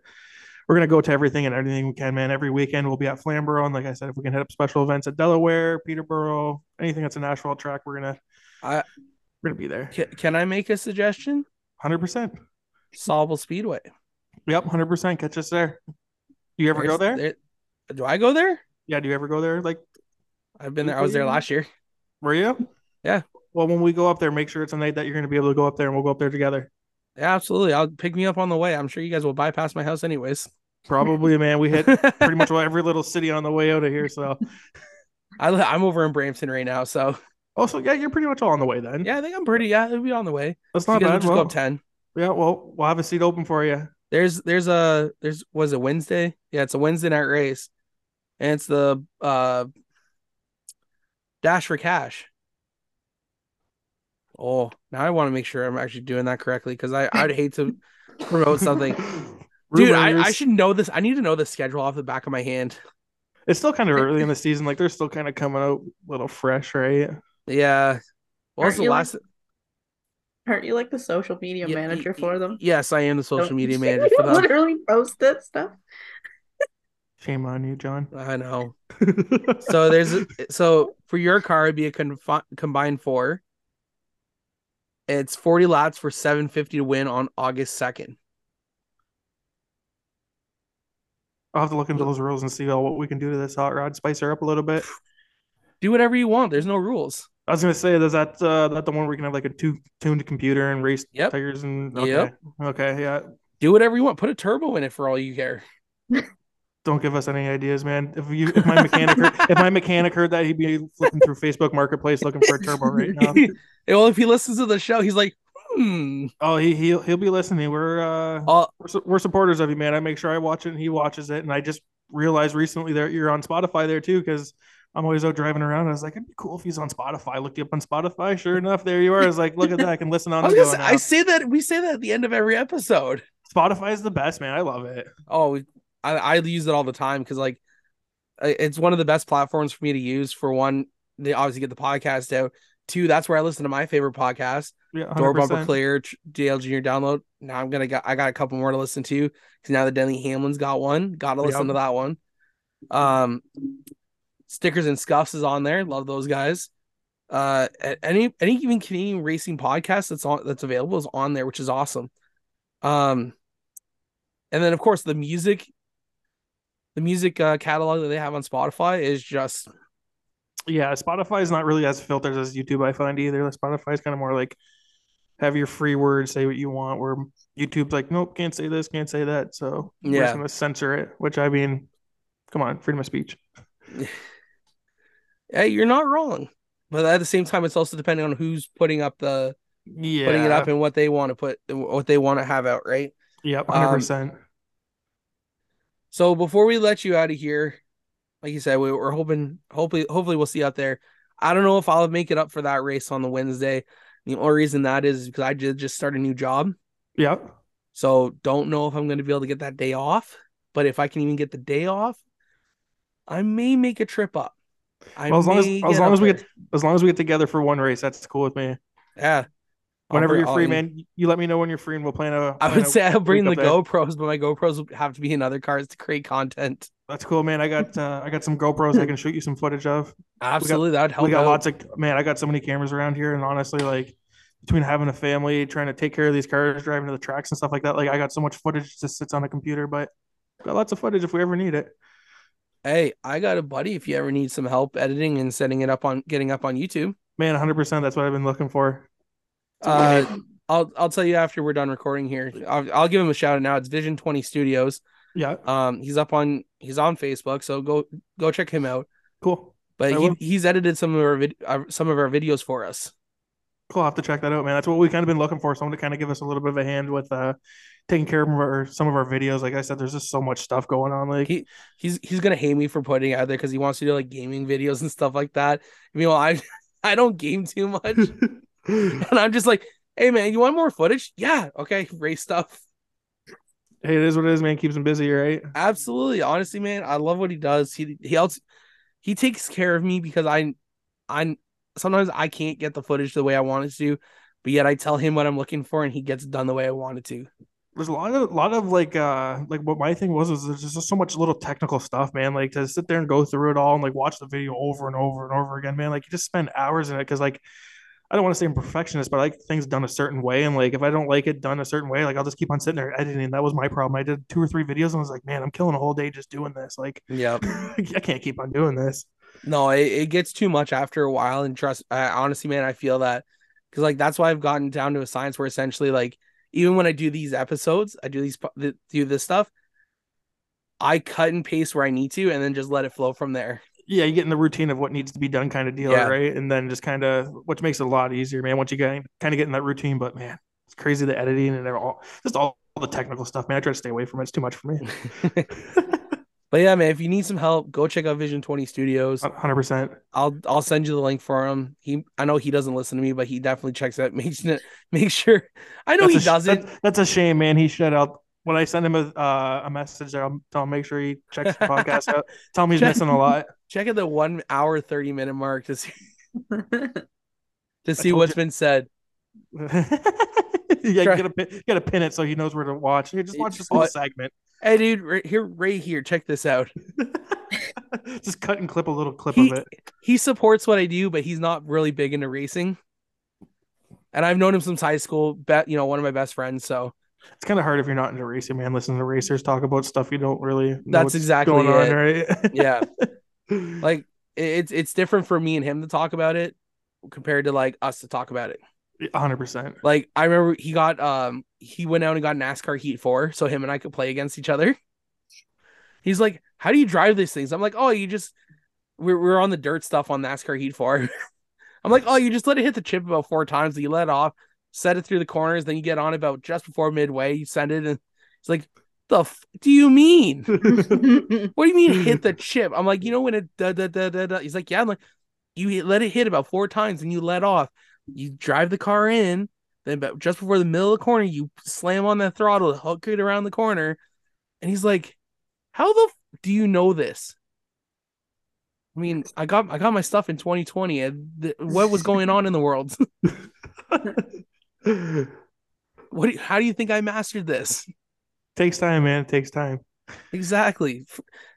we're gonna go to everything and everything we can, man. Every weekend we'll be at Flamborough, and like I said, if we can hit up special events at Delaware, Peterborough, anything that's an asphalt track, we're gonna I- we're gonna be there. Can, can I make a suggestion? Hundred percent. Sauble Speedway. Yep, hundred percent. Catch us there. Do you ever go There's- there? Do I go there? Yeah. Do you ever go there? Like, I've been there. I was there last year. were you? Yeah. Well, when we go up there, make sure it's a night that you're gonna be able to go up there, and we'll go up there together. Yeah, absolutely. I'll pick me up on the way. I'm sure you guys will bypass my house anyways. Probably, man. We hit [laughs] pretty much every little city on the way out of here. So, I, I'm over in Brampton right now, so oh, also, yeah, you're pretty much all on the way then. yeah, I think I'm pretty. Yeah, it'll be on the way. that's not bad. just go up ten. Yeah, well, we'll have a seat open for you. There's there's a there's was it Wednesday? Yeah, it's a Wednesday night race, and it's the uh dash for cash. Oh, now I want to make sure I'm actually doing that correctly because I I'd hate to [laughs] promote something. Dude, I, I should know this. I need to know the schedule off the back of my hand. It's still kind of early in the season. Like they're still kind of coming out a little fresh, right? Yeah. What was the you like- last? Aren't you like the social media Yeah, manager y- for them? Yes, I am the social Don't- media manager for them. Literally post that stuff. Shame on you, John. I know. [laughs] So there's a- so for your car it'd be a confi- combined four. It's 40 laps for 750 to win on August 2nd. I'll have to look into those rules and see uh, what we can do to this hot rod, spice her up a little bit. Do whatever you want. There's no rules. I was gonna say, is that uh, that the one where we can have like a two tuned computer and race Yep. tires and okay, Yep. okay, yeah. Do whatever you want. Put a turbo in it for all you care. [laughs] Don't give us any ideas, man. If you if my mechanic heard, if my mechanic heard that, he'd be flipping through Facebook Marketplace looking for a turbo right now. [laughs] well, if he listens to the show, he's like, hmm. Oh, he he'll he'll be listening. We're uh Uh, we're, su- we're supporters of you, man. I make sure I watch it and he watches it. And I just realized recently that you're on Spotify there too, because I'm always out driving around. I was like, it'd be cool if he's on Spotify. I looked you up on Spotify. Sure enough, there you are. I was like, look at that. I can listen on I, the was go gonna say- now. I say that we say that at the end of every episode. Spotify is the best, man. I love it. Oh, I, I use it all the time because like it's one of the best platforms for me to use. For one, they obviously get the podcast out. Two, that's where I listen to my favorite podcast, Yeah, 100%. Door Bumper Clear, Dale Junior Download. Now I'm gonna got I got a couple more to listen to because now that Denny Hamlin's got one, gotta listen Yep. to that one. Um, stickers and scuffs is on there. Love those guys. Uh, any any even Canadian racing podcast that's on that's available is on there, which is awesome. Um, and then of course the music, the music uh, catalog that they have on Spotify is just Yeah, Spotify is not really as filtered as YouTube. I find either. Spotify is kind of more like have your free word, say what you want. Where YouTube's like, nope, can't say this, can't say that. So we're Yeah. just gonna censor it. Which I mean, come on, freedom of speech. [laughs] hey, you're not wrong. But at the same time, it's also depending on who's putting up the Yeah, putting it up and what they want to put what they want to have out, right? Yep, Um, hundred percent. So before we let you out of here, like you said, we, we're hoping, hopefully, hopefully we'll see you out there. I don't know if I'll make it up for that race on the Wednesday. The only reason that is because I did just start a new job. Yep. So don't know if I'm going to be able to get that day off. But if I can even get the day off, I may make a trip up. I Well, as long as as long as we there. get as long as we get together for one race, that's cool with me. yeah. Whenever bring- you're free, I'll- man, you let me know when you're free, and we'll plan a. I plan would a say I'll bring the week up there. GoPros, but my GoPros will have to be in other cars to create content. That's cool, man. I got uh, I got some GoPros I can shoot you some footage of. Absolutely, that would help. we got out. lots of man. I got so many cameras around here, and honestly, like between having a family, trying to take care of these cars, driving to the tracks and stuff like that, like I got so much footage just sits on a computer, but got lots of footage if we ever need it. Hey, I got a buddy. If you ever need some help editing and setting it up on getting up on YouTube, Man, 100. percent That's what I've been looking for. uh, I'll I'll tell you after we're done recording here. I'll, I'll give him a shout out now. It's Vision Twenty Studios. Yeah, Um, he's up on he's on Facebook, so go go check him out. cool. But I he, will. he's edited some of our vid- uh, some of our videos for us. Cool. I'll have to check that out, man. That's what we kind of been looking for. Someone to kind of give us a little bit of a hand with uh taking care of our, some of our videos. Like I said, there's just so much stuff going on. Like He he's he's gonna hate me for putting it out there because he wants to do like gaming videos and stuff like that. Meanwhile, I [laughs] I don't game too much, [laughs] and I'm just like, hey man, you want more footage? Yeah, okay, race stuff. hey, it is what it is, man. Keeps him busy, right? Absolutely, honestly, man, I love what he does. He he else he takes care of me because I I sometimes I can't get the footage the way I want it to, but yet I tell him what I'm looking for and he gets it done the way I want it to. there's a lot of lot of like uh like what my thing was was there's just so much little technical stuff man like to sit there and go through it all and like watch the video over and over and over again man like you just spend hours in it because like I don't want to say I'm perfectionist but I like things done a certain way and like if I don't like it done a certain way like I'll just keep on sitting there editing that was my problem I did two or three videos and I was like man I'm killing a whole day just doing this like Yeah. [laughs] I can't keep on doing this No, it, it gets too much after a while, and trust. I, honestly, man, I feel that because like that's why I've gotten down to a science where essentially, like, even when I do these episodes, I do these do this stuff. I cut and paste where I need to, and then just let it flow from there. yeah you get in the routine of what needs to be done kind of deal Yeah. right and then just kind of which makes it a lot easier man once you get kind of get in that routine but man it's crazy the editing and all just all, the technical stuff man I try to stay away from it it's too much for me [laughs] [laughs] But yeah, man, if you need some help, go check out Vision Twenty Studios. 100% I'll I'll send you the link for him. He I know he doesn't listen to me, but he definitely checks out. [laughs] Makes make sure. I know that's he sh- doesn't. that- that's a shame man he shut out when I send him a uh, a message there I'll tell him make sure he checks the podcast out [laughs] tell him he's Check- missing a lot [laughs] Check at the one hour thirty minute mark to see to see told what's you- been said. yeah, you Try- gotta pin, you gotta pin it so he knows where to watch. Here, just watch this little segment. Hey, dude, right here, right here. Check this out. [laughs] just cut and clip a little clip He of it. he supports what I do, but he's not really big into racing. And I've known him since high school. Bet you know one of my best friends. So It's kind of hard if you're not into racing, man. Listen to racers talk about stuff you don't really. Know That's what's exactly going on, right? yeah, [laughs] like it's it's different for me and him to talk about it compared to like us to talk about it. hundred percent. Like I remember he got um he went out and got NASCAR Heat Four, so him and I could play against each other. He's like, "How do you drive these things?" I'm like, "Oh, you just we're we're on the dirt stuff on NASCAR Heat Four. [laughs] I'm like, "Oh, you just let it hit the chip about four times, you let it off, set it through the corners, then you get on about just before midway, you send it, and it's like, the f- do you mean? [laughs] What do you mean hit the [laughs] chip? I'm like, you know when it da da da da da. He's like, yeah. I'm like, you let it hit about four times and you let off. You drive the car in, then about just before the middle of the corner, you slam on that throttle, hook it around the corner. And he's like, how the f- do you know this? I mean, I got I got my stuff in 2020. And th- what was going on in the world? [laughs] what? Do you, how do you think I mastered this? takes time, man. It takes time. Exactly.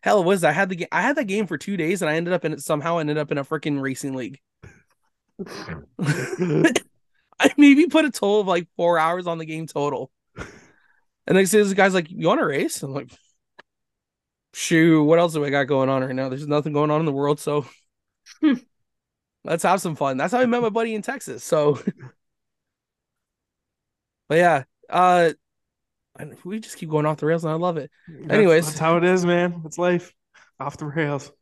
Hell, was? I had the ga- I had that game for two days, and I ended up in it somehow ended up in a freaking racing league. [laughs] [laughs] [laughs] I maybe put a total of like four hours on the game total. And next day, this guy's like, "You want to race?" I'm like, "Shoot, what else do I got going on right now? There's nothing going on in the world, so [laughs] let's have some fun." That's how I met my buddy in Texas. So, [laughs] but yeah, uh, we just keep going off the rails, and I love it. That's- Anyways. that's how it is, man. It's life off the rails.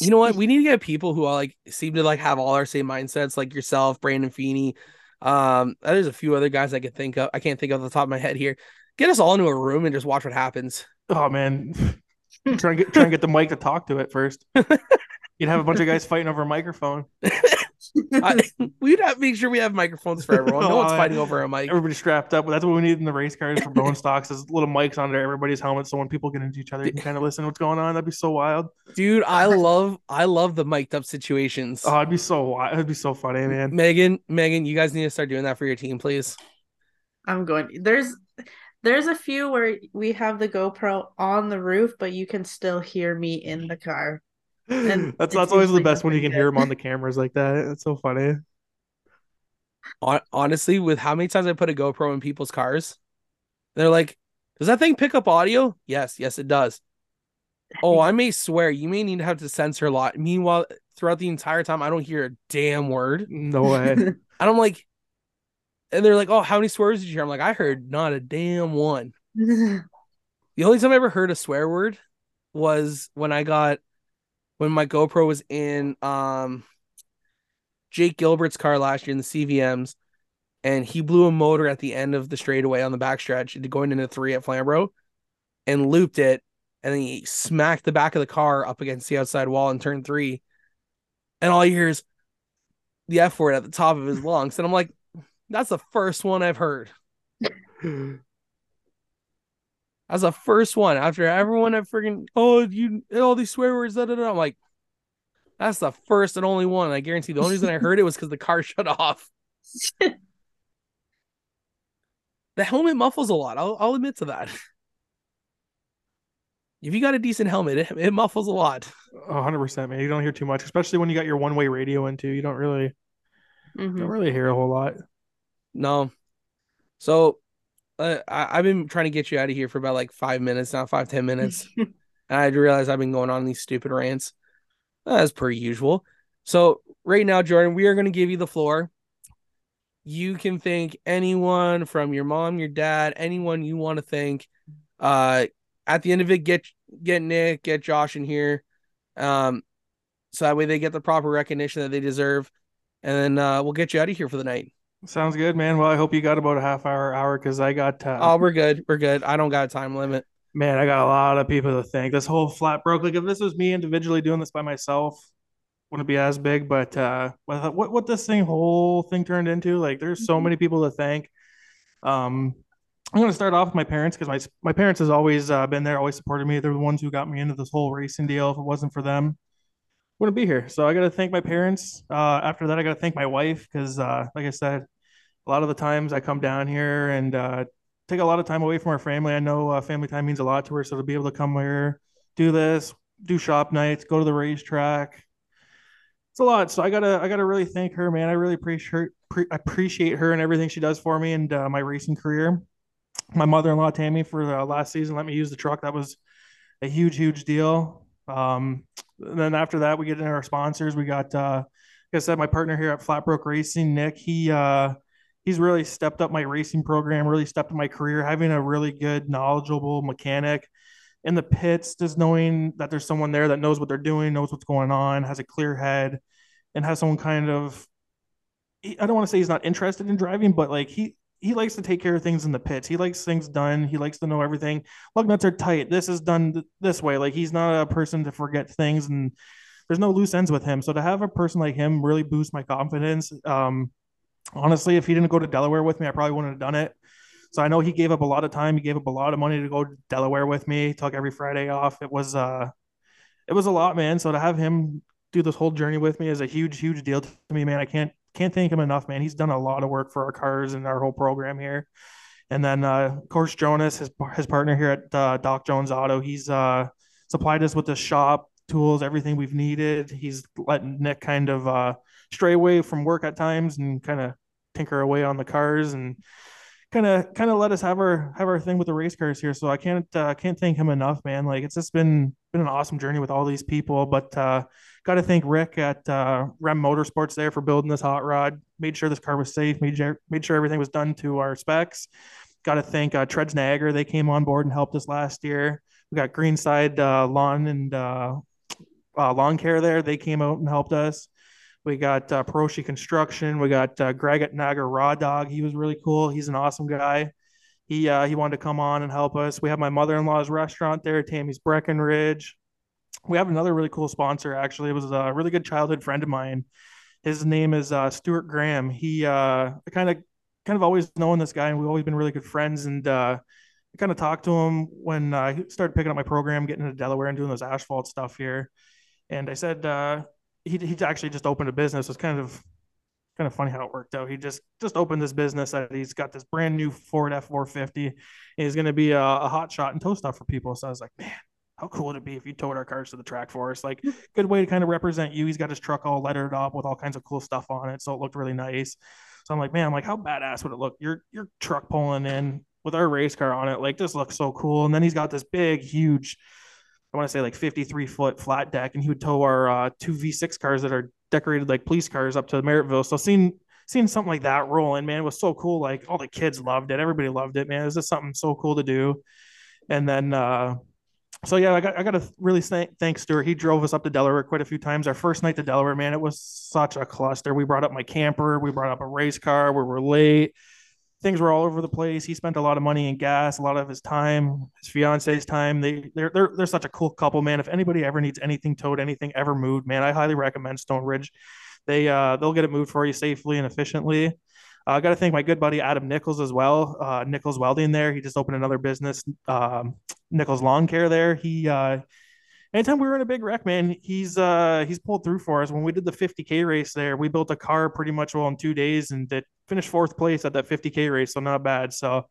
You know what? We need to get people who are like seem to like have all our same mindsets, like yourself, Brandon Feeney. Um, there's a few other guys I could think of. I can't think of the top of my head here. Get us all into a room and just watch what happens. Oh man, try and get try and get the mic to talk to it first. [laughs] You'd have a bunch of guys fighting over a microphone. [laughs] I, we'd have to make sure we have microphones for everyone. No one's [laughs] Oh, fighting over a mic. Everybody's strapped up. That's what we need in the race cars for bone stocks is little mics under everybody's helmet, so when people get into each other, you can kind of listen to what's going on. That'd be so wild. Dude, I [laughs] love I love the mic'd up situations. Oh, it'd be so wild. It'd be so funny, man. Megan, Megan, you guys need to start doing that for your team, please. I'm going. There's there's a few where we have the GoPro on the roof, but you can still hear me in the car. And [laughs] that's it's that's always the best when you can hear good. them on the cameras like that. It's so funny. Honestly, with how many times I put a GoPro in people's cars, they're like, "Does that thing pick up audio?" Yes, yes, it does. Oh, I may swear you may need to have to censor a lot. Meanwhile, throughout the entire time, I don't hear a damn word. No way. [laughs] And I'm like, and they're like, "Oh, how many swears did you hear?" I'm like, "I heard not a damn one." [laughs] The only time I ever heard a swear word was when I got when my GoPro was in um Jake Gilbert's car last year in the CVMs, and he blew a motor at the end of the straightaway on the backstretch going into three at Flambro, and looped it, and then he smacked the back of the car up against the outside wall in turn three, and all you hear is the F word at the top of his lungs, and I'm like, that's the first one I've heard. [laughs] That's the first one after everyone had freaking oh you all these swear words da, da, da. I'm like that's the first and only one. I guarantee the only reason I heard it was because the car [laughs] shut off. The helmet muffles a lot. I'll I'll admit to that. [laughs] If you got a decent helmet, it, it muffles a lot. hundred percent, man. You don't hear too much, especially when you got your one way radio into. You don't really Mhm. don't really hear a whole lot. No. So uh, I, I've been trying to get you out of here for about like five minutes now, five, ten minutes. [laughs] and I realize I've been going on these stupid rants as per usual. So right now, Jordan, we are going to give you the floor. You can thank anyone from your mom, your dad, anyone you want to thank. Uh, at the end of it, get get Nick, get Josh in here, um, so that way they get the proper recognition that they deserve, and then uh, we'll get you out of here for the night. Sounds good, man. Well, I hope you got about a half hour, hour, because I got uh, Oh, we're good. We're good. I don't got a time limit. man, I got a lot of people to thank. This whole flat broke. Like if this was me individually doing this by myself, wouldn't be as big. But uh, what what what this thing whole thing turned into, like there's so many people to thank. Um, I'm gonna start off with my parents because my my parents has always uh, been there, always supported me. They're the ones who got me into this whole racing deal. If it wasn't for them, wouldn't be here. So I got to thank my parents. Uh, after that, I got to thank my wife because, uh, like I said, a lot of the times I come down here and uh, take a lot of time away from our family. I know uh, family time means a lot to her, so to be able to come here, do this, do shop nights, go to the racetrack, it's a lot. So I gotta I gotta really thank her, man. I really appreciate her, pre- appreciate her and everything she does for me and uh, my racing career. My mother-in-law Tammy for the last season let me use the truck. That was a huge, huge deal. Um, and then after that, we get into our sponsors. We got, uh, like I said, my partner here at Flatbrook Racing, Nick. He uh, he's really stepped up my racing program, really stepped up my career, having a really good, knowledgeable mechanic in the pits, just knowing that there's someone there that knows what they're doing, knows what's going on, has a clear head, and has someone kind of. I don't want to say he's not interested in driving, but like he he likes to take care of things in the pits. He likes things done. He likes to know everything. Lug nuts are tight. This is done th- this way. Like he's not a person to forget things, and there's no loose ends with him. So to have a person like him really boost my confidence. Um, honestly, if he didn't go to Delaware with me, I probably wouldn't have done it. So I know he gave up a lot of time. He gave up a lot of money to go to Delaware with me. Took every Friday off. It was uh, it was a lot, man. So to have him do this whole journey with me is a huge, huge deal to me, man. I can't can't thank him enough, man. He's done a lot of work for our cars and our whole program here. And then, uh, of course, Jonas, his his partner here at uh, Doc Jones Auto, he's uh, supplied us with the shop tools, everything we've needed. He's letting Nick kind of uh, stray away from work at times and kind of tinker away on the cars and kind of kind of let us have our have our thing with the race cars here. So I can't uh, can't thank him enough, man. Like it's just been been an awesome journey with all these people. But uh, got to thank Rick at uh, Rem Motorsports there for building this hot rod. Made sure this car was safe. Made sure made sure everything was done to our specs. Got to thank uh, Treads Niagara. They came on board and helped us last year. We got Greenside uh, Lawn and uh, uh, Lawn Care there. They came out and helped us. We got uh, Construction. We got uh, Greg at Naga Raw Dog. He was really cool. He's an awesome guy. He uh, he wanted to come on and help us. We have my mother in law's restaurant there, Tammy's Breckenridge. We have another really cool sponsor. Actually, it was a really good childhood friend of mine. His name is uh, Stuart Graham. He uh, kind of kind of always known this guy, and we've always been really good friends. And uh, I kind of talked to him when I started picking up my program, getting into Delaware and doing those asphalt stuff here. And I said uh, he he actually just opened a business. It's kind of kind of funny how it worked out. He just just opened this business that he's got this brand new Ford F four fifty. and He's going to be a, a hot shot and tow stuff for people. So I was like, man, how cool it would it be if you towed our cars to the track for us? Like, good way to kind of represent you. He's got his truck all lettered up with all kinds of cool stuff on it, so it looked really nice. So I'm like, man, I'm like, how badass would it look? Your your truck pulling in with our race car on it, like this looks so cool. And then he's got this big, huge, I want to say like 53 foot flat deck, and he would tow our uh, two V6 cars that are decorated like police cars up to Merrittville. So seeing seeing something like that rolling, man, was so cool. Like all the kids loved it, everybody loved it, man. It was just something so cool to do. And then uh so yeah, I got I got to really thank thank Stuart. He drove us up to Delaware quite a few times. Our first night to Delaware, man, it was such a cluster. We brought up my camper, we brought up a race car, we were late. Things were all over the place. He spent a lot of money in gas, a lot of his time, his fiance's time. They they're they're they're such a cool couple, man. If anybody ever needs anything towed, anything ever moved, man, I highly recommend Stone Ridge. They uh they'll get it moved for you safely and efficiently. I uh, got to thank my good buddy Adam Nichols as well. Uh, Nichols Welding there. He just opened another business, um, Nichols Lawn Care there. He, uh, anytime we were in a big wreck, man, he's uh, he's pulled through for us. When we did the 50k race there, we built a car pretty much well in two days and it finished fourth place at that 50k race, so not bad. So,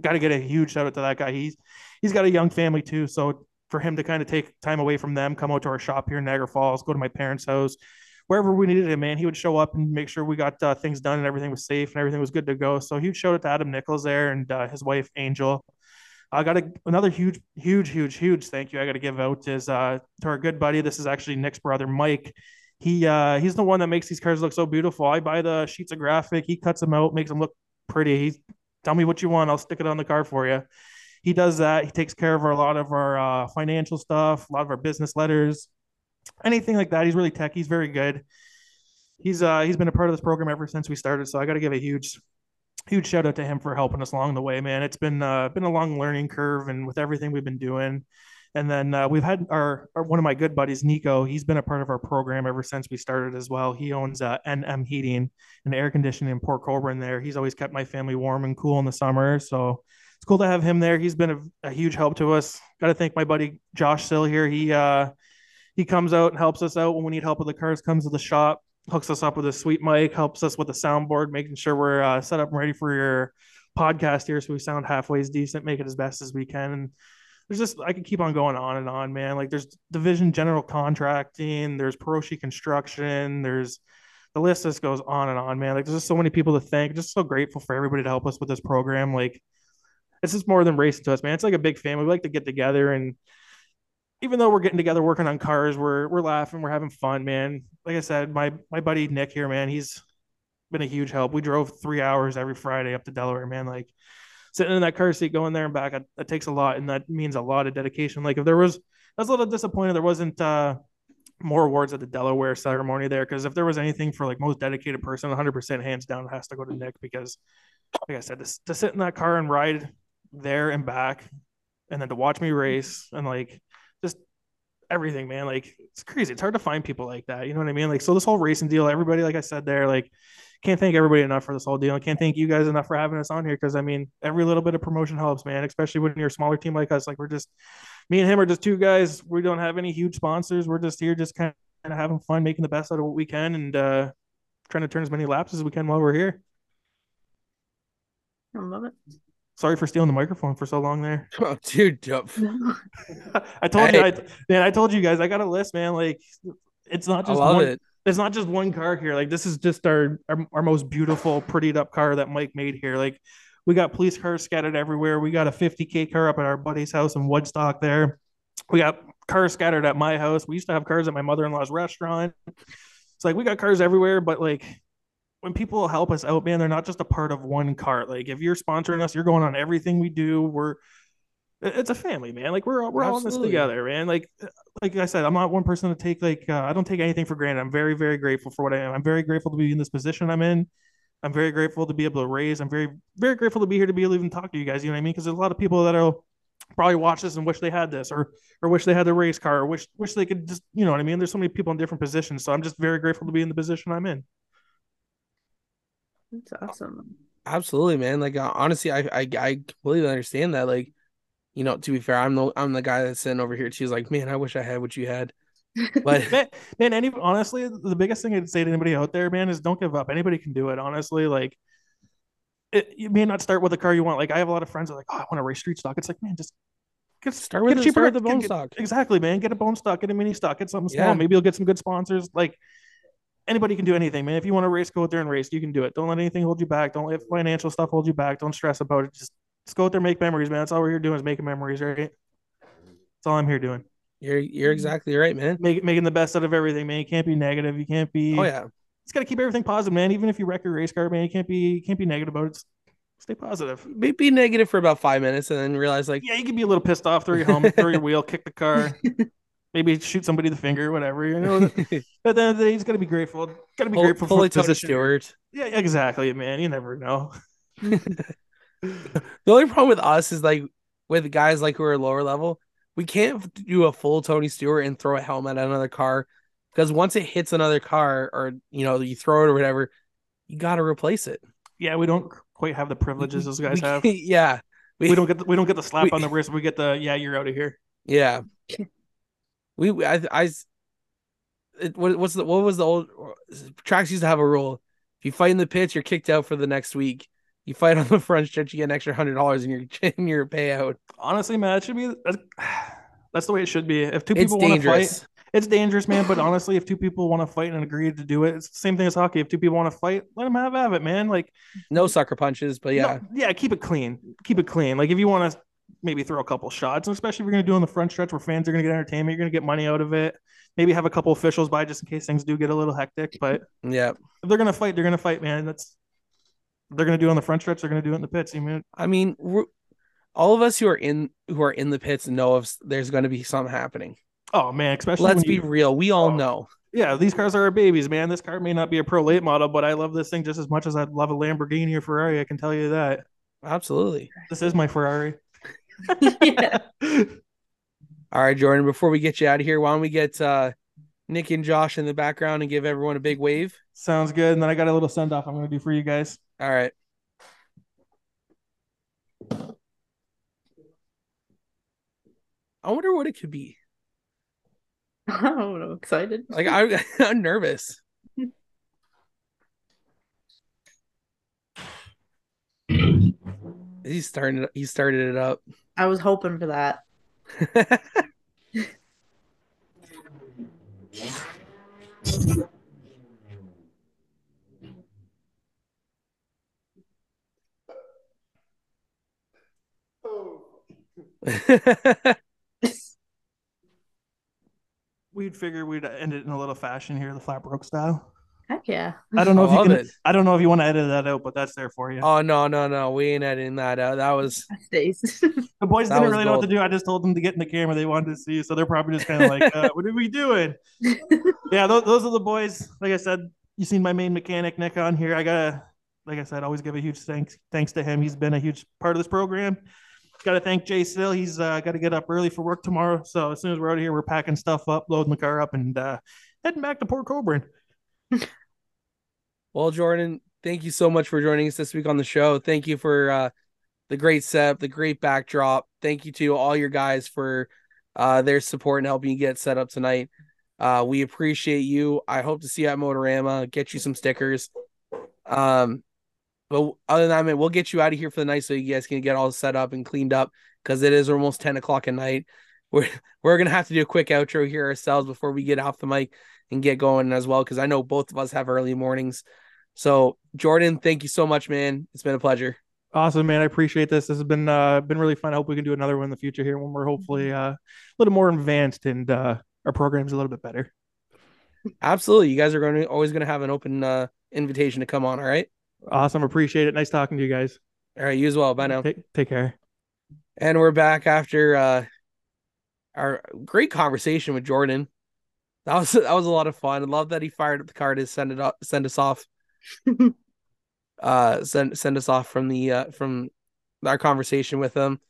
got to get a huge shout out to that guy. He's he's got a young family too, so for him to kind of take time away from them, come out to our shop here in Niagara Falls, go to my parents' house wherever we needed him, man, he would show up and make sure we got uh, things done and everything was safe and everything was good to go. So he shout it to Adam Nichols there and uh, his wife Angel. I got a, another huge, huge, huge, huge thank you I got to give out is uh, to our good buddy. This is actually Nick's brother, Mike. He uh, he's the one that makes these cars look so beautiful. I buy the sheets of graphic. He cuts them out, makes them look pretty. He tell me what you want, I'll stick it on the car for you. He does that. He takes care of our, a lot of our uh, financial stuff, a lot of our business letters, anything like that. He's really tech. He's very good. He's uh he's been a part of this program ever since we started. So I got to give a huge huge shout out to him for helping us along the way, man. It's been uh been a long learning curve and with everything we've been doing. And then uh, we've had our, our, one of my good buddies, Nico. He's been a part of our program ever since we started as well. He owns uh, NM Heating and Air Conditioning in Port Colborne. There, he's always kept my family warm and cool in the summer. So it's cool to have him there. He's been a, a huge help to us. Got to thank my buddy Josh Sill here. He uh, he comes out and helps us out when we need help with the cars. Comes to the shop, hooks us up with a sweet mic, helps us with the soundboard, making sure we're uh, set up and ready for your podcast here, so we sound halfway decent, make it as best as we can. And there's just I could keep on going on and on, man. Like there's Division General Contracting, there's Peroshi Construction, there's the list just goes on and on, man. Like there's just so many people to thank. Just so grateful for everybody to help us with this program. Like it's just more than racing to us, man. It's like a big family. We like to get together and even though we're getting together working on cars, we're we're laughing, we're having fun, man. Like I said, my my buddy Nick here, man, he's been a huge help. We drove three hours every Friday up to Delaware, man. Like sitting in that car seat, going there and back, it, takes a lot, and that means a lot of dedication. Like if there was, I was a little disappointed there wasn't uh, more awards at the Delaware ceremony there, because if there was anything for like most dedicated person, 100% hands down has to go to Nick because, like I said, to, to sit in that car and ride there and back, and then to watch me race and like everything, man. Like it's crazy. It's hard to find people like that. You know what I mean? Like so this whole racing deal, everybody, like I said there, like can't thank everybody enough for this whole deal. I can't thank you guys enough for having us on here because I mean every little bit of promotion helps, man. Especially when you're a smaller team like us. Like we're just me and him are just two guys. We don't have any huge sponsors. We're just here, just kind of having fun, making the best out of what we can, and uh, trying to turn as many laps as we can while we're here. I love it. Sorry for stealing the microphone for so long there. [laughs] Oh, dude, [laughs] I told you, I, man. I told you guys, I got a list, man. Like, it's not just one, it. It's not just one car here. Like, this is just our, our our most beautiful, prettied up car that Mike made here. Like, we got police cars scattered everywhere. We got a 50k car up at our buddy's house in Woodstock. There, we got cars scattered at my house. We used to have cars at my mother in law's restaurant. It's like we got cars everywhere, but like when people help us out, man, they're not just a part of one cart. Like if you're sponsoring us, you're going on everything we do. We're it's a family, man. Like we're we're all in this together, man. Like like I said, I'm not one person to take like uh, I don't take anything for granted. I'm very very grateful for what I am. I'm very grateful to be in this position I'm in. I'm very grateful to be able to raise. I'm very very grateful to be here to be able to even talk to you guys. You know what I mean? Because there's a lot of people that'll probably watch this and wish they had this or or wish they had the race car or wish wish they could just you know what I mean. There's so many people in different positions, so I'm just very grateful to be in the position I'm in. That's awesome. Absolutely, man. Like uh, honestly, I, I I completely understand that. Like, you know, to be fair, I'm the I'm the guy that's sitting over here. She's like, man, I wish I had what you had. [laughs] But man, man, any honestly, the biggest thing I'd say to anybody out there, man, is don't give up. Anybody can do it. Honestly, like it, you may not start with the car you want. Like I have a lot of friends that are like, oh, I want to race street stock. It's like, man, just get Start with get a the- cheaper start with the bone get- stock. Exactly, man. Get a bone stock, get a mini stock, get something small. Yeah. Maybe you'll get some good sponsors. Like anybody can do anything, man. If you want to race, go out there and race. You can do it. Don't let anything hold you back. Don't let financial stuff hold you back. Don't stress about it. Just just go out there, make memories, man. That's all we're here doing is making memories, right? That's all I'm here doing. you're you're exactly right, man. Make, making the best out of everything, man. You can't be negative. You can't be. Oh yeah. It's gotta keep everything positive, man. Even if you wreck your race car, man, you can't be you can't be negative about it. Just stay positive. Be, be negative for about five minutes and then realize like Yeah, you can be a little pissed off, throw your helmet, throw your [laughs] wheel, kick the car, [laughs] maybe shoot somebody the finger, whatever. You know, [laughs] at the end of the day, you just gotta be grateful. Gotta be grateful pull for Tony. Stewart. Yeah, exactly, man. You never know. [laughs] The only problem with us is like with guys like who are lower level, we can't do a full Tony Stewart and throw a helmet at another car because once it hits another car or you know you throw it or whatever, you got to replace it. Yeah, we don't quite have the privileges those guys have. [laughs] yeah, We don't get the, we don't get the slap we- on the wrist. We get the yeah, you're out of here. Yeah, we I I it, what what's the what was the old tracks used to have a rule: if you fight in the pits, you're kicked out for the next week. You fight on the front stretch, you get an extra hundred dollars in your [laughs] in your payout. Honestly, man, it should be that's, [sighs] that's the way it should be. If two people want to fight, it's dangerous, man. But honestly, if two people want to fight and agree to do it, it's the same thing as hockey. If two people want to fight, let them have have it, man. Like No sucker punches, but yeah, No, yeah, keep it clean. Keep it clean. Like if you want to maybe throw a couple shots, and especially if you're going to do on the front stretch where fans are going to get entertainment, you're going to get money out of it. Maybe have a couple officials by just in case things do get a little hectic. But yeah. if they're going to fight, they're going to fight, man. That's they're going to do it on the front stretch. They're going to do it in the pits. You mean I mean, we're, all of us who are in who are in the pits know if there's going to be something happening. oh man, especially Let's when be real. We all Oh. know. yeah, these cars are our babies, man. This car may not be a pro late model, but I love this thing just as much as I'd love a Lamborghini or Ferrari. I can tell you that. Absolutely. This is my Ferrari. [laughs] yeah. All right, Jordan. Before we get you out of here, why don't we get uh, Nick and Josh in the background and give everyone a big wave? Sounds good. And then I got a little send off I'm going to do for you guys. All right. I wonder what it could be. I don't know. Excited. Like I, [laughs] I'm nervous. [laughs] He's starting. He started it up. I was hoping for that. [laughs] We'd figure we'd end it in a little fashion here, the flat broke style. Heck yeah. I don't know I if you can. it. I don't know if you want to edit that out, but that's there for you. oh no, no, no! We ain't editing that out. That was [laughs] [laughs] the boys that didn't was really know what to do. I just told them to get in the camera. They wanted to see, so they're probably just kind of like, uh, "What are we doing?" [laughs] yeah, those, those are the boys. Like I said, you seen my main mechanic Nick on here. I gotta, like I said, always give a huge thanks thanks to him. He's been a huge part of this program. Got to thank Jay Still. He's uh, got to get up early for work tomorrow. So as soon as we're out of here, we're packing stuff up, loading the car up, and uh, heading back to Port Colborne. Well, Jordan. Thank you so much for joining us this week on the show. Thank you for uh, the great setup, the great backdrop. Thank you to all your guys for uh, their support and helping you get set up tonight. Uh, we appreciate you. I hope to see you at Motorama. Get you some stickers. Um, but other than that, we'll get you out of here for the night so you guys can get all set up and cleaned up because it is almost ten o'clock at night. We're [laughs] we're gonna have to do a quick outro here ourselves before we get off the mic and get going as well because I know both of us have early mornings. So Jordan, thank you so much, man. It's been a pleasure. Awesome, man. I appreciate this. This has been uh been really fun. I hope we can do another one in the future here when we're hopefully uh, a little more advanced and uh, our program's a little bit better. Absolutely, you guys are going to always going to have an open uh, invitation to come on. All right, Awesome. Appreciate it. Nice talking to you guys. all right, you as well. Bye now. Take, take care. And we're back after uh, our great conversation with Jordan. That was [laughs] that was a lot of fun. I love that he fired up the car to send it up, send us off. [laughs] uh, send send us off from the uh, from our conversation with him.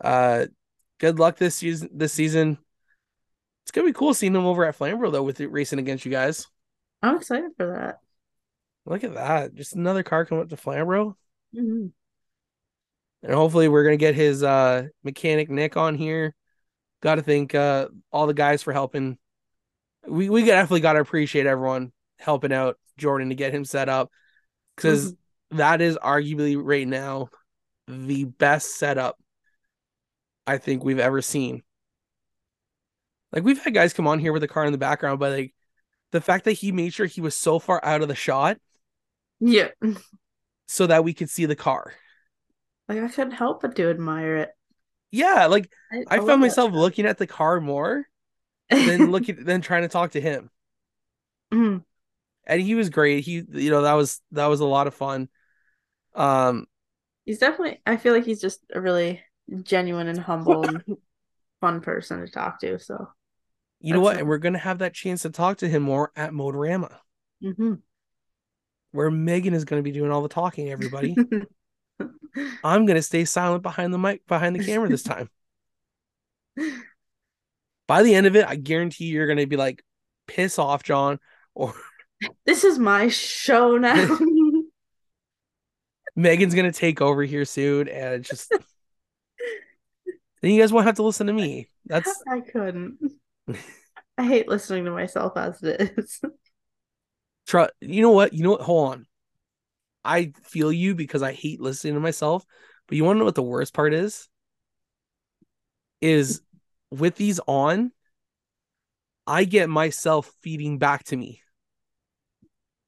Uh, good luck this season. This season, it's gonna be cool seeing him over at Flamborough though, with it racing against you guys. I'm excited for that. Look at that! Just another car coming up to Flamborough, Mhm. and hopefully we're gonna get his uh mechanic Nick on here. Got to thank uh all the guys for helping. We we definitely got to appreciate everyone helping out Jordan to get him set up because mm-hmm. that is arguably right now the best setup I think we've ever seen. Like we've had guys come on here with a car in the background, but like the fact that he made sure he was so far out of the shot Yeah. so that we could see the car. Like I couldn't help but to admire it. Yeah, like I love found myself shot. looking at the car more than [laughs] looking than trying to talk to him. Mhm. And he was great. He you know, that was that was a lot of fun. Um He's definitely I feel like he's just a really genuine and humble and [laughs] fun person to talk to. So you know what? And we're gonna have that chance to talk to him more at Motorama, mhm. where Megan is gonna be doing all the talking, everybody. [laughs] I'm gonna stay silent behind the mic behind the camera this time. By the end of it, I guarantee you're gonna be like, piss off, John, [laughs] or this is my show now. [laughs] Megan's gonna take over here soon, and it's just [laughs] then you guys won't have to listen to me. That's I couldn't. I hate listening to myself as it is. try. You know what? You know what? Hold on. I feel you because I hate listening to myself. But you want to know what the worst part is? Is with these on, I get myself feeding back to me.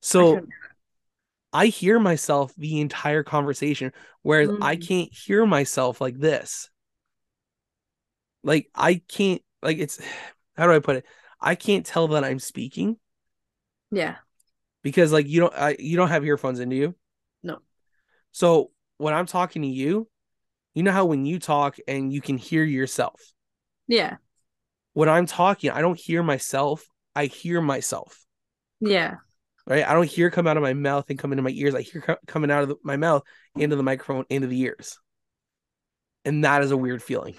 So. I hear myself the entire conversation, whereas I Mm. can't hear myself like this. Like I can't like it's [sighs] how do I put it? I can't tell that I'm speaking yeah. because like you don't I, you don't have earphones in, do you? No. So when I'm talking to you, you know how when you talk and you can hear yourself. Yeah. When I'm talking, I don't hear myself. I hear myself. Yeah. Right? I don't hear come out of my mouth and come into my ears. I hear co- coming out of the, my mouth into the microphone into the ears. And that is a weird feeling.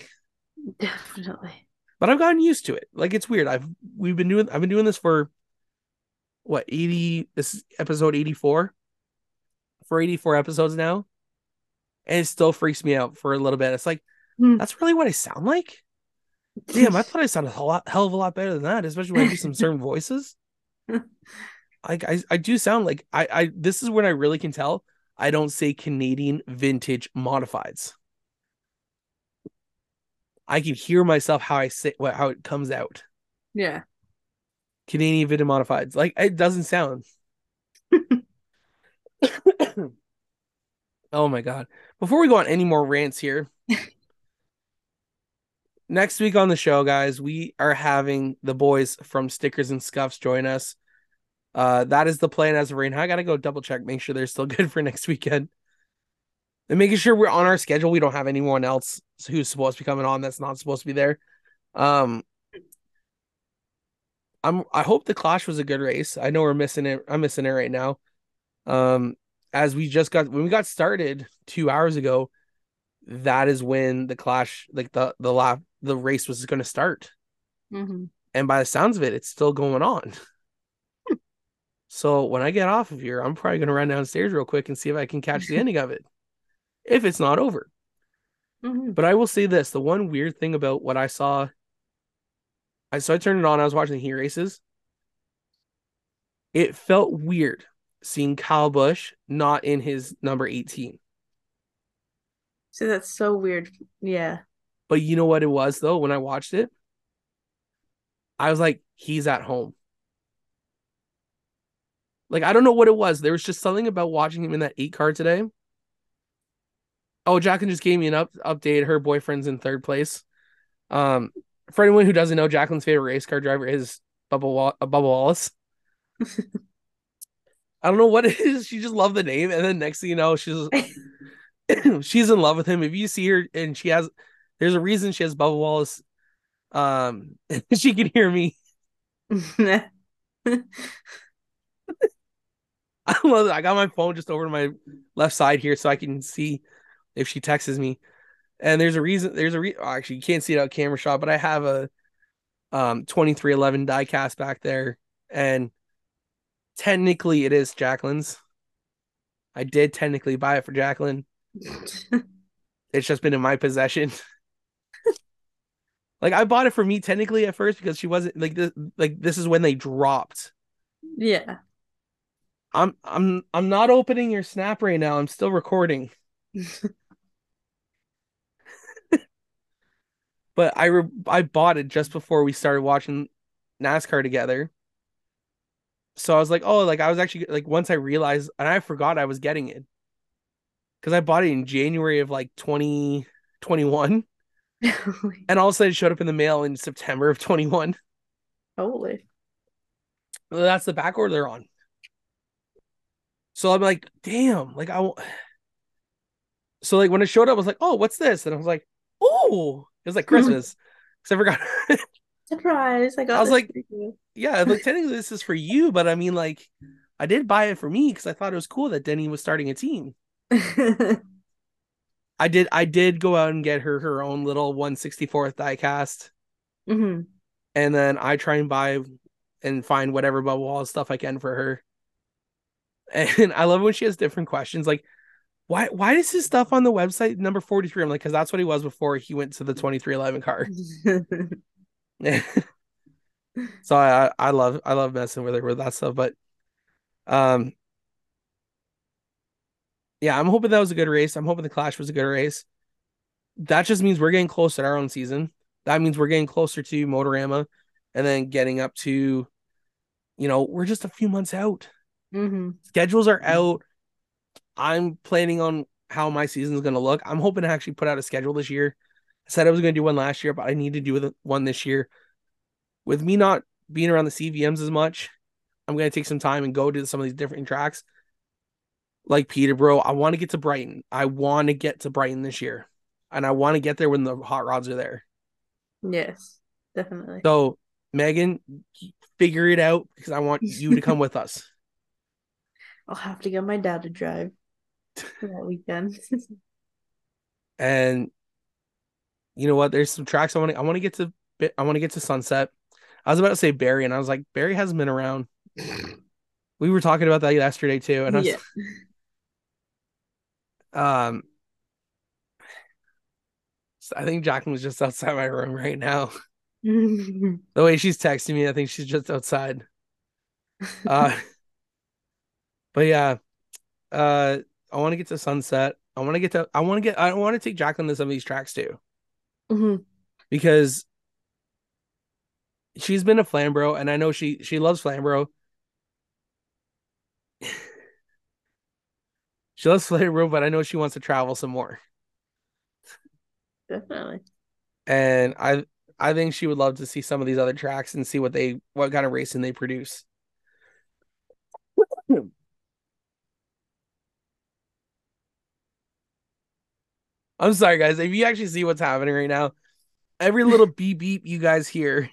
Definitely. But I've gotten used to it. Like it's weird. I've we've been doing I've been doing this for what 80 this is episode 84 for 84 episodes now. And it still freaks me out for a little bit. It's like Hmm. that's really what I sound like? Damn, I thought I sounded a lot, hell of a lot better than that, especially when I do some certain [laughs] voices. Like I, I do sound like I, I. This is when I really can tell I don't say Canadian vintage modifieds. I can hear myself how I say what how it comes out. yeah. Canadian vintage modifieds, like it doesn't sound. [laughs] [coughs] oh my god! Before we go on any more rants here, [laughs] next week on the show, guys, we are having the boys from Stickers and Scuffs join us. Uh, that is the plan as of right now. I gotta go double check, make sure they're still [laughs] good for next weekend, and making sure we're on our schedule. We don't have anyone else who's supposed to be coming on that's not supposed to be there. Um, I'm. I hope the Clash was a good race. I know we're missing it. I'm missing it right now. Um, as we just got when we got started two hours ago, that is when the Clash, like the the lap, the race was going to start. hmm And by the sounds of it, it's still going on. so when I get off of here, I'm probably going to run downstairs real quick and see if I can catch the [laughs] ending of it, if it's not over. hmm But I will say this: the one weird thing about what I saw, I so I turned it on. I was watching the heat races. It felt weird seeing Kyle Busch not in his number 18. So that's so weird. Yeah. But you know what it was though? When I watched it, I was like, he's at home. Like I don't know what it was. There was just something about watching him in that eight car today. Oh, Jacqueline just gave me an up update. Her boyfriend's in third place. Um, for anyone who doesn't know, Jacqueline's favorite race car driver is Bubba Wall- uh, Bubba Wallace. [laughs] I don't know what it is. She just loved the name, and then next thing you know, she's [laughs] [coughs] she's in love with him. If you see her and she has, there's a reason she has Bubba Wallace. Um, [laughs] she can hear me. [laughs] I love it. I got my phone just over to my left side here so I can see if she texts me. And there's a reason. There's a re- oh, actually you can't see it out camera shot, but I have a um 2311 diecast back there, and technically it is Jacqueline's. I did technically buy it for Jacqueline. [laughs] It's just been in my possession. Like I bought it for me technically at first because she wasn't like this. Like this is when they dropped. yeah. I'm I'm I'm not opening your snap right now. I'm still recording. [laughs] but I re- I bought it just before we started watching NASCAR together. So I was like, oh, like I was actually like once I realized and I forgot I was getting it. Cuz I bought it in January of like 2021 [laughs] and all of a sudden it showed up in the mail in September of 21. Holy. Well, that's the back order they're on. So I'm like, damn, like I. [sighs] So like when it showed up, I was like, oh, what's this? And I was like, oh, it was like [laughs] Christmas. Because I forgot. [laughs] Surprise. I got I was like- yeah, like technically this is for you, but I mean, like, I did buy it for me because I thought it was cool that Denny was starting a team. I did. I did go out and get her her own little 164th diecast, Mhm. and then I try and buy and find whatever bubble wall stuff I can for her. And [laughs] I love when she has different questions, like, why why is his stuff on the website number 43? I'm like, because that's what he was before he went to the 2311 car. [laughs] [laughs] so I I love I love messing with her with that stuff, but um yeah, I'm hoping that was a good race. I'm hoping the clash was a good race. That just means we're getting close to our own season. That means we're getting closer to Motorama and then getting up to you know, we're just a few months out. Mhm. Schedules are out. I'm planning on how my season is going to look. I'm hoping to actually put out a schedule this year. I said I was going to do one last year, but I need to do one this year. With me not being around the CVMs as much, I'm going to take some time and go to some of these different tracks. Like Peterborough, I want to get to Brighton. I want to get to Brighton this year. And I want to get there when the hot rods are there. Yes, definitely. So, Megan, figure it out because I want you to come with us. [laughs] [laughs] I'll have to get my dad to drive for that weekend. [laughs] and you know what? There's some tracks I want to. I want to get to. I want to get to Sunset. I was about to say Barrie, and I was like, Barrie hasn't been around. we were talking about that yesterday too, and I was, yeah. Um, I think Jacqueline was just outside my room right now. [laughs] The way she's texting me, I think she's just outside. Uh, [laughs] but yeah, uh, I want to get to Sunset. I want to get to. I want to get. I want to take Jacqueline to some of these tracks too. Mhm. because she's been a Flamborough and I know she she loves Flamborough. She loves Flamborough, but I know she wants to travel some more. Definitely. And I I think she would love to see some of these other tracks and see what they what kind of racing they produce. [clears throat] I'm sorry guys, if you actually see what's happening right now, every little [laughs] beep beep you guys hear,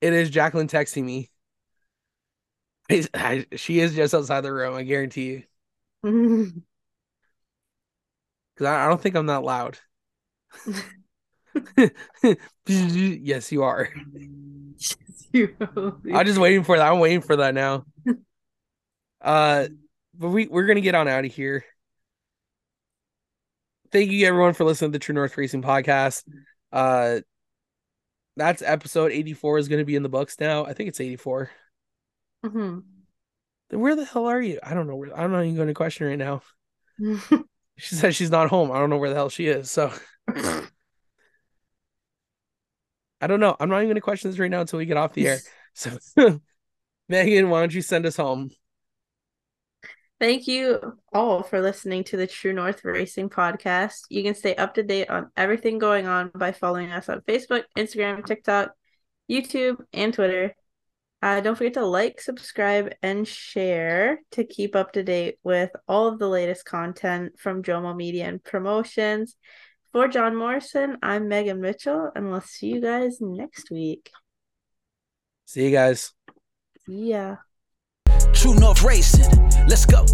it is Jacqueline texting me. [laughs] I- she is just outside the room, I guarantee you. [laughs] Because I, I don't think I'm that loud. [laughs] yes, you are. I'm just waiting for that. I'm waiting for that now. Uh, but we we're gonna get on out of here. Thank you everyone for listening to the True North Racing podcast. Uh, that's episode 84 is gonna be in the books now. I think it's 84. Mhm. Where the hell are you? I don't know where. I'm not even going to question right now. [laughs] She says she's not home. I don't know where the hell she is. So I don't know. I'm not even going to question this right now until we get off the air. [laughs] So [laughs] Megan, why don't you send us home? Thank you all for listening to the True North Racing podcast. You can stay up to date on everything going on by following us on Facebook, Instagram, TikTok, YouTube, and Twitter. Uh, don't forget to like, subscribe, and share to keep up to date with all of the latest content from Jomo Media and Promotions. For John Morrison, I'm Megan Mitchell, and we'll see you guys next week. See you guys. Yeah. True North Racing. Let's go.